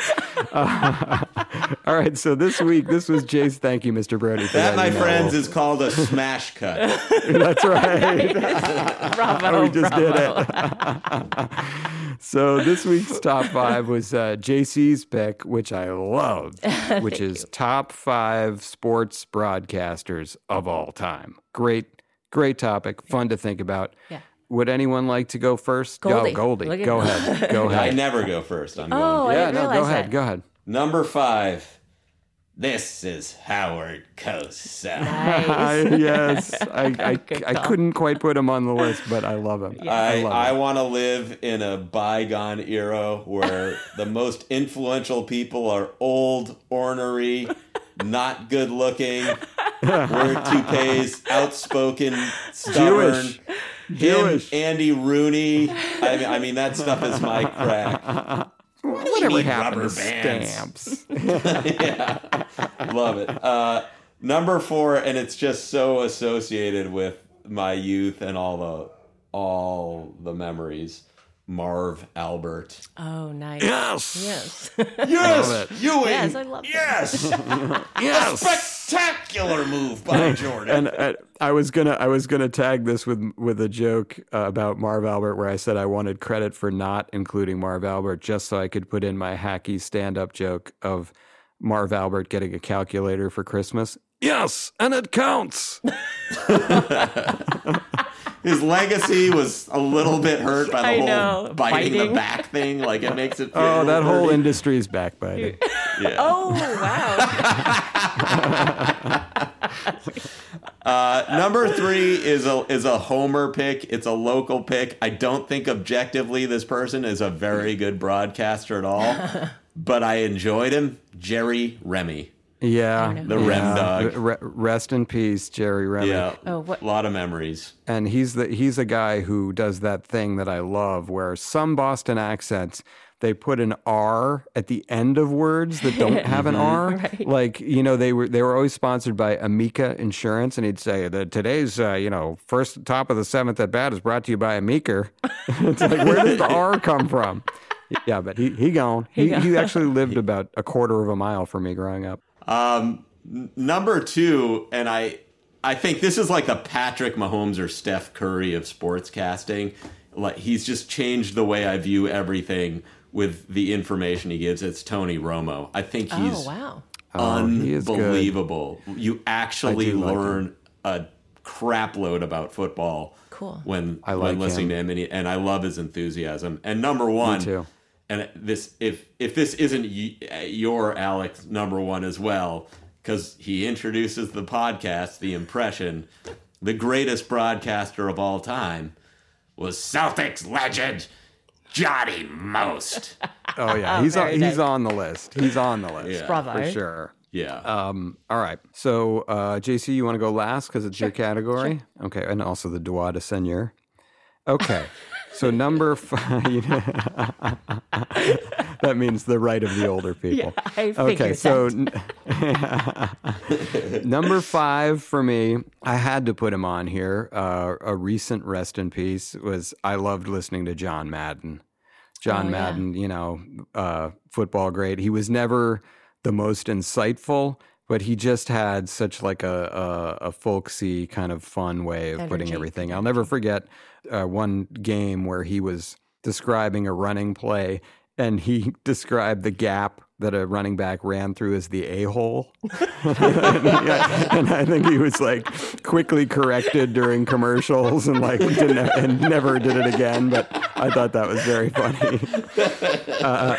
Uh, all right, so this week, this was Jay's. Thank you, Mr. Brody. That, that, my email. friends, is called a smash cut. That's right. bravo, we just did it. so this week's top five was uh, JC's pick, which I loved, which is top five sports broadcasters of all time. Great, great topic. Fun to think about. Yeah. Would anyone like to go first? Goldie. Go, Goldie. Look at- Go ahead. I never go first. I'm Oh, going. I yeah, didn't no, realize go ahead. that. Go ahead. Number five. This is Howard Cosell. I, yes, I, I, I couldn't quite put him on the list, but I love him. I, love I want to live in a bygone era where the most influential people are old, ornery, not good looking, wear toupees, outspoken, stubborn. Jewish. Him, Andy Rooney. I mean, I mean, that stuff is my crack. Whatever need happened rubber to bands? stamps? yeah, love it. Uh, number four, and it's just so associated with my youth and all the all the memories. Marv Albert. Oh, nice. Yes. Yes. Yes, Ewing. Yes, I love that. Yes, Yes. spectacular move by Jordan. and uh, I was gonna I was gonna tag this with with a joke uh, about Marv Albert where I said I wanted credit for not including Marv Albert just so I could put in my hacky stand up joke of Marv Albert getting a calculator for Christmas. Yes, and it counts. His legacy was a little bit hurt by the I whole know. biting, the back thing. Like it makes it. feel a Oh, that little whole dirty. industry's backbiting. Yeah. Oh, wow. Uh, number three is a is a homer pick. It's a local pick. I don't think objectively this person is a very good broadcaster at all, but I enjoyed him. Jerry Remy. Yeah, The Rem dog. Re- rest in peace, Jerry Remy. Yeah, Oh, what- a lot of memories. and he's the he's a guy who does that thing that I love, where some Boston accents they put an R at the end of words that don't have an R. Right. Like you know they were they were always sponsored by Amica Insurance, and he'd say that today's uh, you know first top of the seventh at bat is brought to you by Amica. it's like where did the R come from? Yeah, but he he gone. He he actually lived about a quarter of a mile from me growing up. Um, number two, and I, I think this is like the Patrick Mahomes or Steph Curry of sportscasting. Like he's just changed the way I view everything with the information he gives. It's Tony Romo. I think he's Oh, wow. Oh, he unbelievable. You actually I do like learn a crap load about football. Cool. When I when like listening him. to him, and, he, and I love his enthusiasm. And number one, too. And this if if this isn't y- your Alex number one as well, because he introduces the podcast, the impression, the greatest broadcaster of all time was Celtics legend Johnny Most. Oh yeah, he's on, Very he's nice. on the list. He's on the list Yeah. Bravo. for sure. Yeah. Um, all right. So, uh, JC, you want to go last because it's your category? Okay. And also the Droit de Seigneur. Okay. So, number five, that means the right of the older people. I okay. So, number five for me, I had to put him on here. Uh, a recent rest in peace was I loved listening to John Madden. John Oh, yeah. Madden, you know, uh, football great. He was never the most insightful, but he just had such like a, a, a folksy kind of fun way of putting everything. I'll never forget uh, one game where he was describing a running play and he described the gap that a running back ran through as the a hole. and I think he was like quickly corrected during commercials and like didn't, and never did it again. But I thought that was very funny. Uh,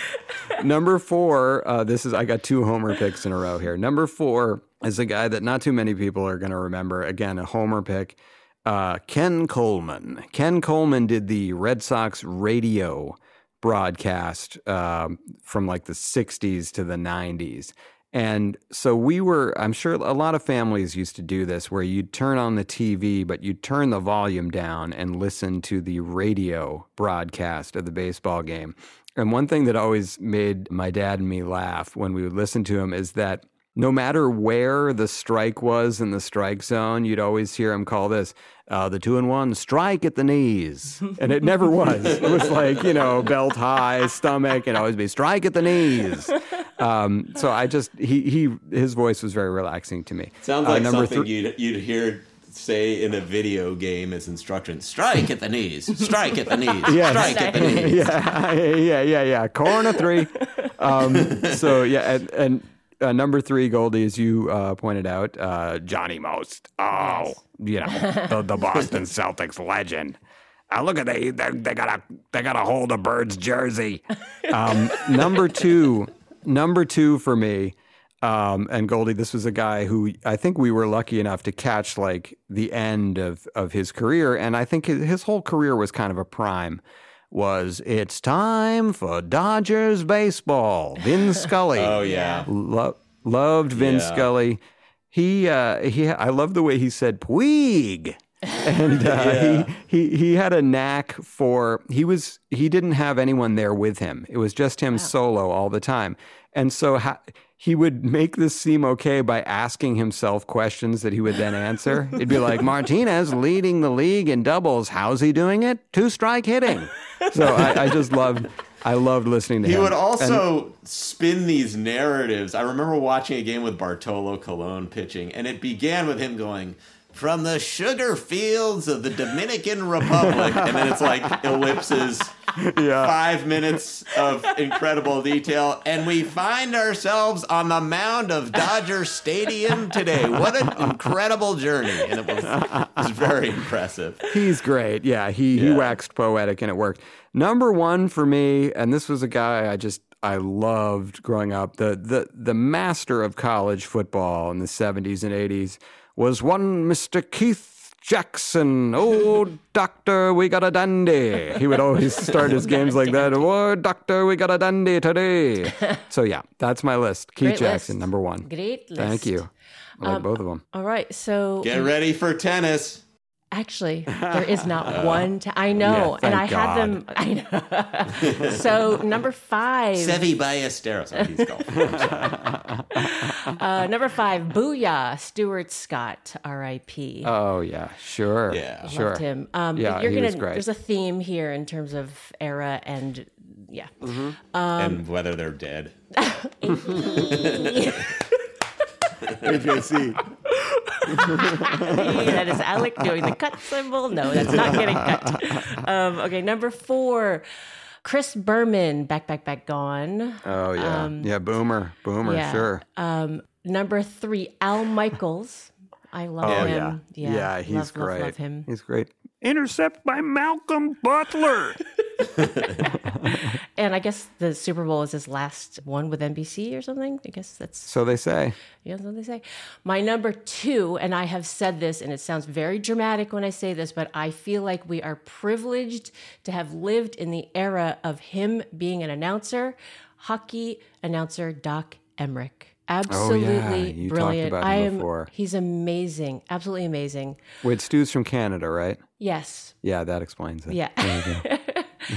number four, uh, this is I got two homer picks in a row here. Number four is a guy that not too many people are going to remember. Again, a homer pick. Uh, Ken Coleman. Ken Coleman did the Red Sox radio broadcast um, from like the 60s to the 90s. And so we were, I'm sure a lot of families used to do this where you'd turn on the TV, but you'd turn the volume down and listen to the radio broadcast of the baseball game. And one thing that always made my dad and me laugh when we would listen to him is that no matter where the strike was in the strike zone, you'd always hear him call this uh, the two and one strike at the knees. And it never was. It was like, you know, belt high, stomach, and always be strike at the knees. Um, so I just, he, he, his voice was very relaxing to me. Sounds Uh, like number something three- you'd, you'd hear say in a video game as instructions. Strike at the knees. Strike at the knees. Yes. Strike at the knees. yeah, yeah, yeah, yeah. Corner three. Um, so yeah, and, and uh, number three, Goldie, as you uh, pointed out, uh, Johnny Most. Oh, you know the, the Boston Celtics legend. Uh, look at they, they they got a they got a hold of Bird's jersey. Um, number two, number two for me. Um, and Goldie, this was a guy who I think we were lucky enough to catch like the end of, of his career. And I think his, his whole career was kind of a prime was it's time for Dodgers baseball. Vin Scully. Oh yeah. Lo- loved Vin Yeah. Scully. He, uh, he, I love the way he said "Puig," and uh, Yeah. he, he, he had a knack for. He was, he didn't have anyone there with him. It was just him solo all the time, and so ha- he would make this seem okay by asking himself questions that he would then answer. It'd be like Martinez leading the league in doubles. How's he doing it? Two strike hitting. So I, I just loved. I loved listening to He him. He would And- also spin these narratives. I remember watching a game with Bartolo Colon pitching, and it began with him going, From the sugar fields of the Dominican Republic. and then it's like ellipses, Yeah. five minutes of incredible detail. And we find ourselves on the mound of Dodger Stadium today. What an incredible journey. And it was, it was very impressive. He's great. Yeah, he he waxed poetic and it worked. Number one for me, and this was a guy I just I loved growing up. The the the master of college football in the seventies and eighties was one Mister Keith Jackson. Oh, doctor, we got a dandy. He would always start his games like that. Oh, doctor, we got a dandy today. So yeah, that's my list. Keith Great Jackson, list. number one. Great list. Thank you. I like um, both of them. All right. So Get ready for tennis. Actually, there is not one. T- I know, Yeah, and I thank had them. I know. so number five, Seve Ballesteros. Oh, he's golfing. uh, number five, Booyah, Stuart Scott, R.I.P. Oh yeah, sure. Yeah. sure. Loved him. Um, Yeah, you're he gonna. was great. There's a theme here in terms of era and yeah. Mm-hmm. and whether they're dead. AJC. that is Alec doing the cut symbol. No, that's not getting cut. Um, okay, number four, Chris Berman, back, back, back, gone. Oh yeah, yeah. Boomer, Boomer, yeah. sure. Um, number three, Al Michaels. I love Oh him. yeah, yeah. he's love, great. Love, love him. He's great. Intercept by Malcolm Butler. and I guess the Super Bowl is his last one with NBC or something. I guess that's So they say. yeah, that's what they say. My number two, and I have said this, and it sounds very dramatic when I say this, but I feel like we are privileged to have lived in the era of him being an announcer, hockey announcer Doc Emrick. Absolutely you talked brilliant. about him I am. before. He's amazing. Absolutely amazing. Wait, Stu's from Canada, right? Yes. Yeah, that explains it. Yeah.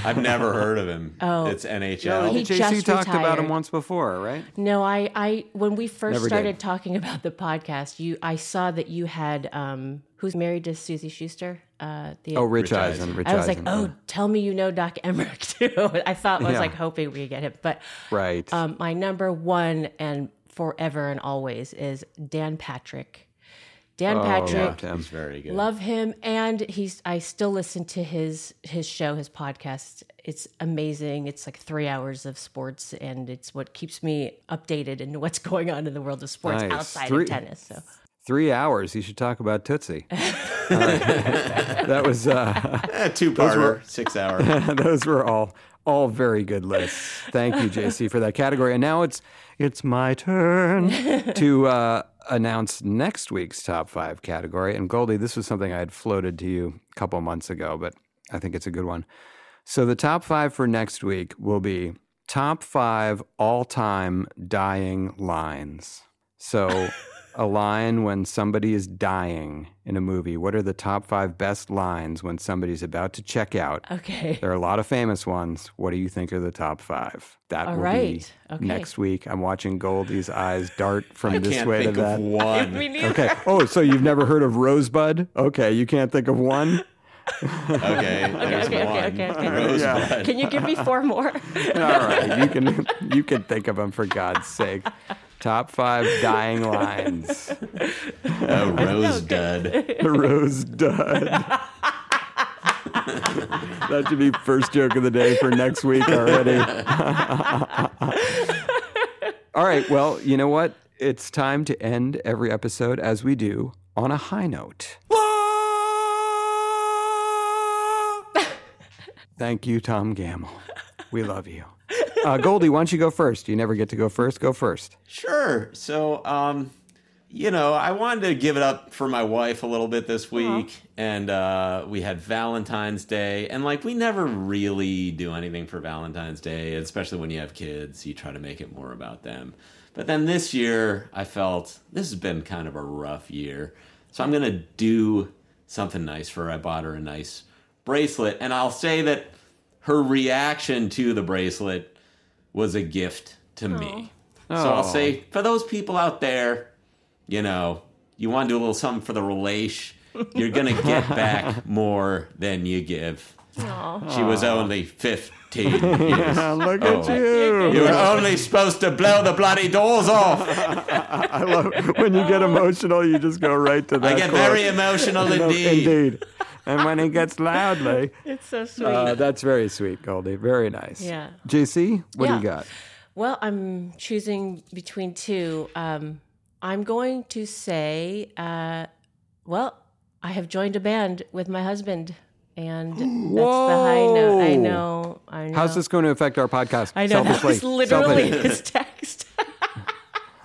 I've never heard of him. Oh. It's NHL. He JC just talked about him once before, right? No, I, I when we first Never started did. talking about the podcast, you I saw that you had um who's married to Suzy Shuster? Uh the Oh, Rich, Rich Eisen. Eisen. Rich I was like, Eisen. oh, tell me you know Doc Emrick too. I thought I was Yeah. like hoping we could get him. But right. um my number one and forever and always is Dan Patrick. Dan Oh, Patrick. yeah. He's very good. Love him, and he's. I still listen to his his show, his podcast. It's amazing. It's like three hours of sports, and it's what keeps me updated into what's going on in the world of sports Nice. outside Three- of tennis. So Three hours. You should talk about Tootsie. All right. that was. Uh, Eh, two-parter, six hour. those were all all very good lists. Thank you, JC, for that category. And now it's it's my turn to uh, announce next week's top five category. And Goldie, this was something I had floated to you a couple months ago, but I think it's a good one. So the top five for next week will be top five all time dying lines. So a line when somebody is dying in a movie. What are the top five best lines when somebody's about to check out? okay, There are a lot of famous ones. What do you think are the top five? That All will right. be Okay. next week. I'm watching Goldie's eyes dart from I this can't way think to that. of one. Okay. Oh, so you've never heard of Rosebud? Okay, you can't think of one. Okay, there's okay, okay, one. okay, okay. Rosebud. can you give me four more? All right, you can you can think of them for God's sake. Top five dying lines. A rose dud. A Rose dud. that should be first joke of the day for next week already. All right. Well, you know what? It's time to end every episode as we do on a high note. Thank you, Tom Gamble. We love you. Uh, Goldie, why don't you go first? You never get to go first. Go first. Sure. So, um, you know, I wanted to give it up for my wife a little bit this week, and uh, we had Valentine's Day, and like we never really do anything for Valentine's Day, especially when you have kids. You try to make it more about them. But then this year, I felt this has been kind of a rough year, so I'm gonna do something nice for her. I bought her a nice bracelet, and I'll say that her reaction to the bracelet was a gift to me. So I'll Oh. say for those people out there, you know, you want to do a little something for the relation, you're gonna get back more than you give. She was only 15 years. Look Oh. at you. You were only supposed to blow the bloody doors off. I love when you get emotional, you just go right to that. I get quote. very emotional No, indeed. indeed. And when he gets loudly, it's so sweet. uh, that's very sweet, Goldie. Very nice. Yeah. JC, what do you got? Well, I'm choosing between two. Um, I'm going to say, uh, well, I have joined a band with my husband, and that's the high note. I know. I know. How's this going to affect our podcast? I know that was literally Selfish. his text.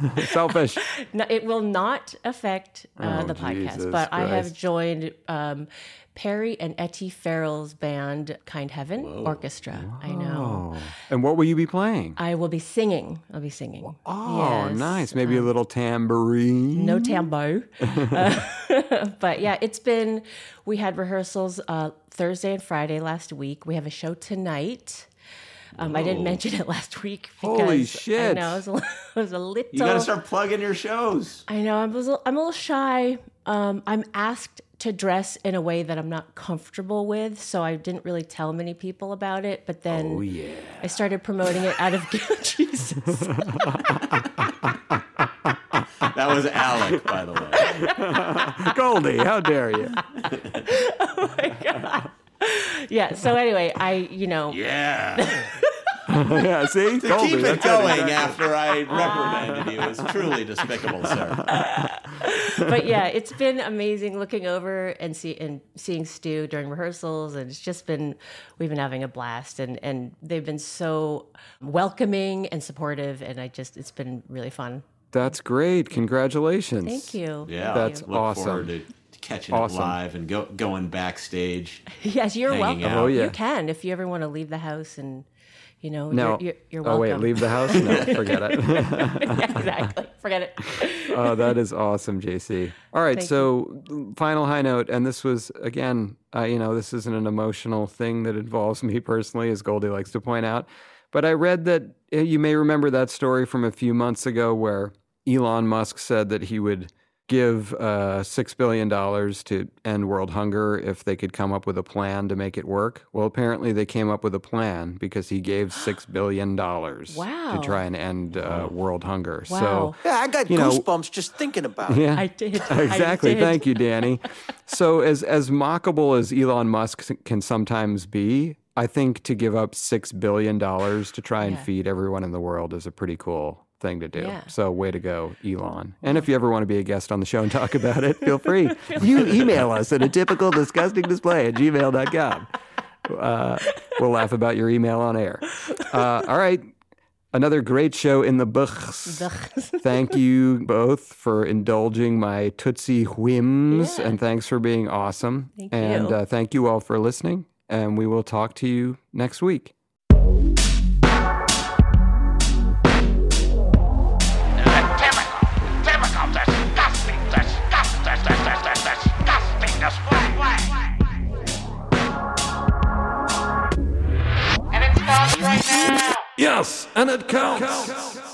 Selfish. no, it will not affect uh, Oh, the podcast, Jesus but I have joined um, Perry and Etty Farrell's band, Kind Heaven Orchestra. I know. And what will you be playing? I will be singing. I'll be singing. Oh, Yes. nice. Maybe a little tambourine. no tambo. Uh, but yeah, it's been, we had rehearsals uh, Thursday and Friday last week. We have a show tonight. Um, I didn't mention it last week because Holy I shit. know it was a, was a little. You gotta start plugging your shows. I know I'm a little, I'm a little shy. Um, I'm asked to dress in a way that I'm not comfortable with, so I didn't really tell many people about it. But then Oh, yeah. I started promoting it out of Jesus. That was Alec, by the way. Goldie, how dare you? yeah. So anyway, I you know Yeah. yeah, see? To Goldie, keep it that's going exactly- after I reprimanded you is truly despicable, sir. but yeah, it's been amazing looking over and see and seeing Stu during rehearsals, and it's just been we've been having a blast, and and they've been so welcoming and supportive, and I just it's been really fun. That's great. Congratulations. Thank you. Yeah, That's look awesome. Forward to catching Awesome. it live and go, going backstage. Yes, you're welcome. out. Oh, yeah. You can if you ever want to leave the house and. You know, No. you're, you're, you're oh, welcome. wait, leave the house? No, forget it. yeah, exactly. Forget it. oh, that is awesome, JC. All right, Thank so final high note, and this was again, uh, you know, this isn't an emotional thing that involves me personally, as Goldie likes to point out. But I read that uh, you may remember that story from a few months ago where Elon Musk said that he would give uh, $6 billion to end world hunger if they could come up with a plan to make it work. Well, apparently they came up with a plan because he gave $6 billion Wow. to try and end uh, world hunger. Wow. So, Yeah, I got You know- goosebumps just thinking about it. yeah. I did. I Exactly. did. Thank you, Danny. so, as as mockable as Elon Musk can sometimes be, I think to give up six billion dollars to try and Yeah. feed everyone in the world is a pretty cool thing to do. Yeah. So, way to go, Elon. And if you ever want to be a guest on the show and talk about it, feel free. you email us at a typical disgusting display at gmail.com. Uh, we'll laugh about your email on air. Uh, all right. Another great show in the books. Thank you both for indulging my Tootsie whims, Yeah. and thanks for being awesome. Thank and. Uh, thank you all for listening, and we will talk to you next week. And it. Yes, and it counts.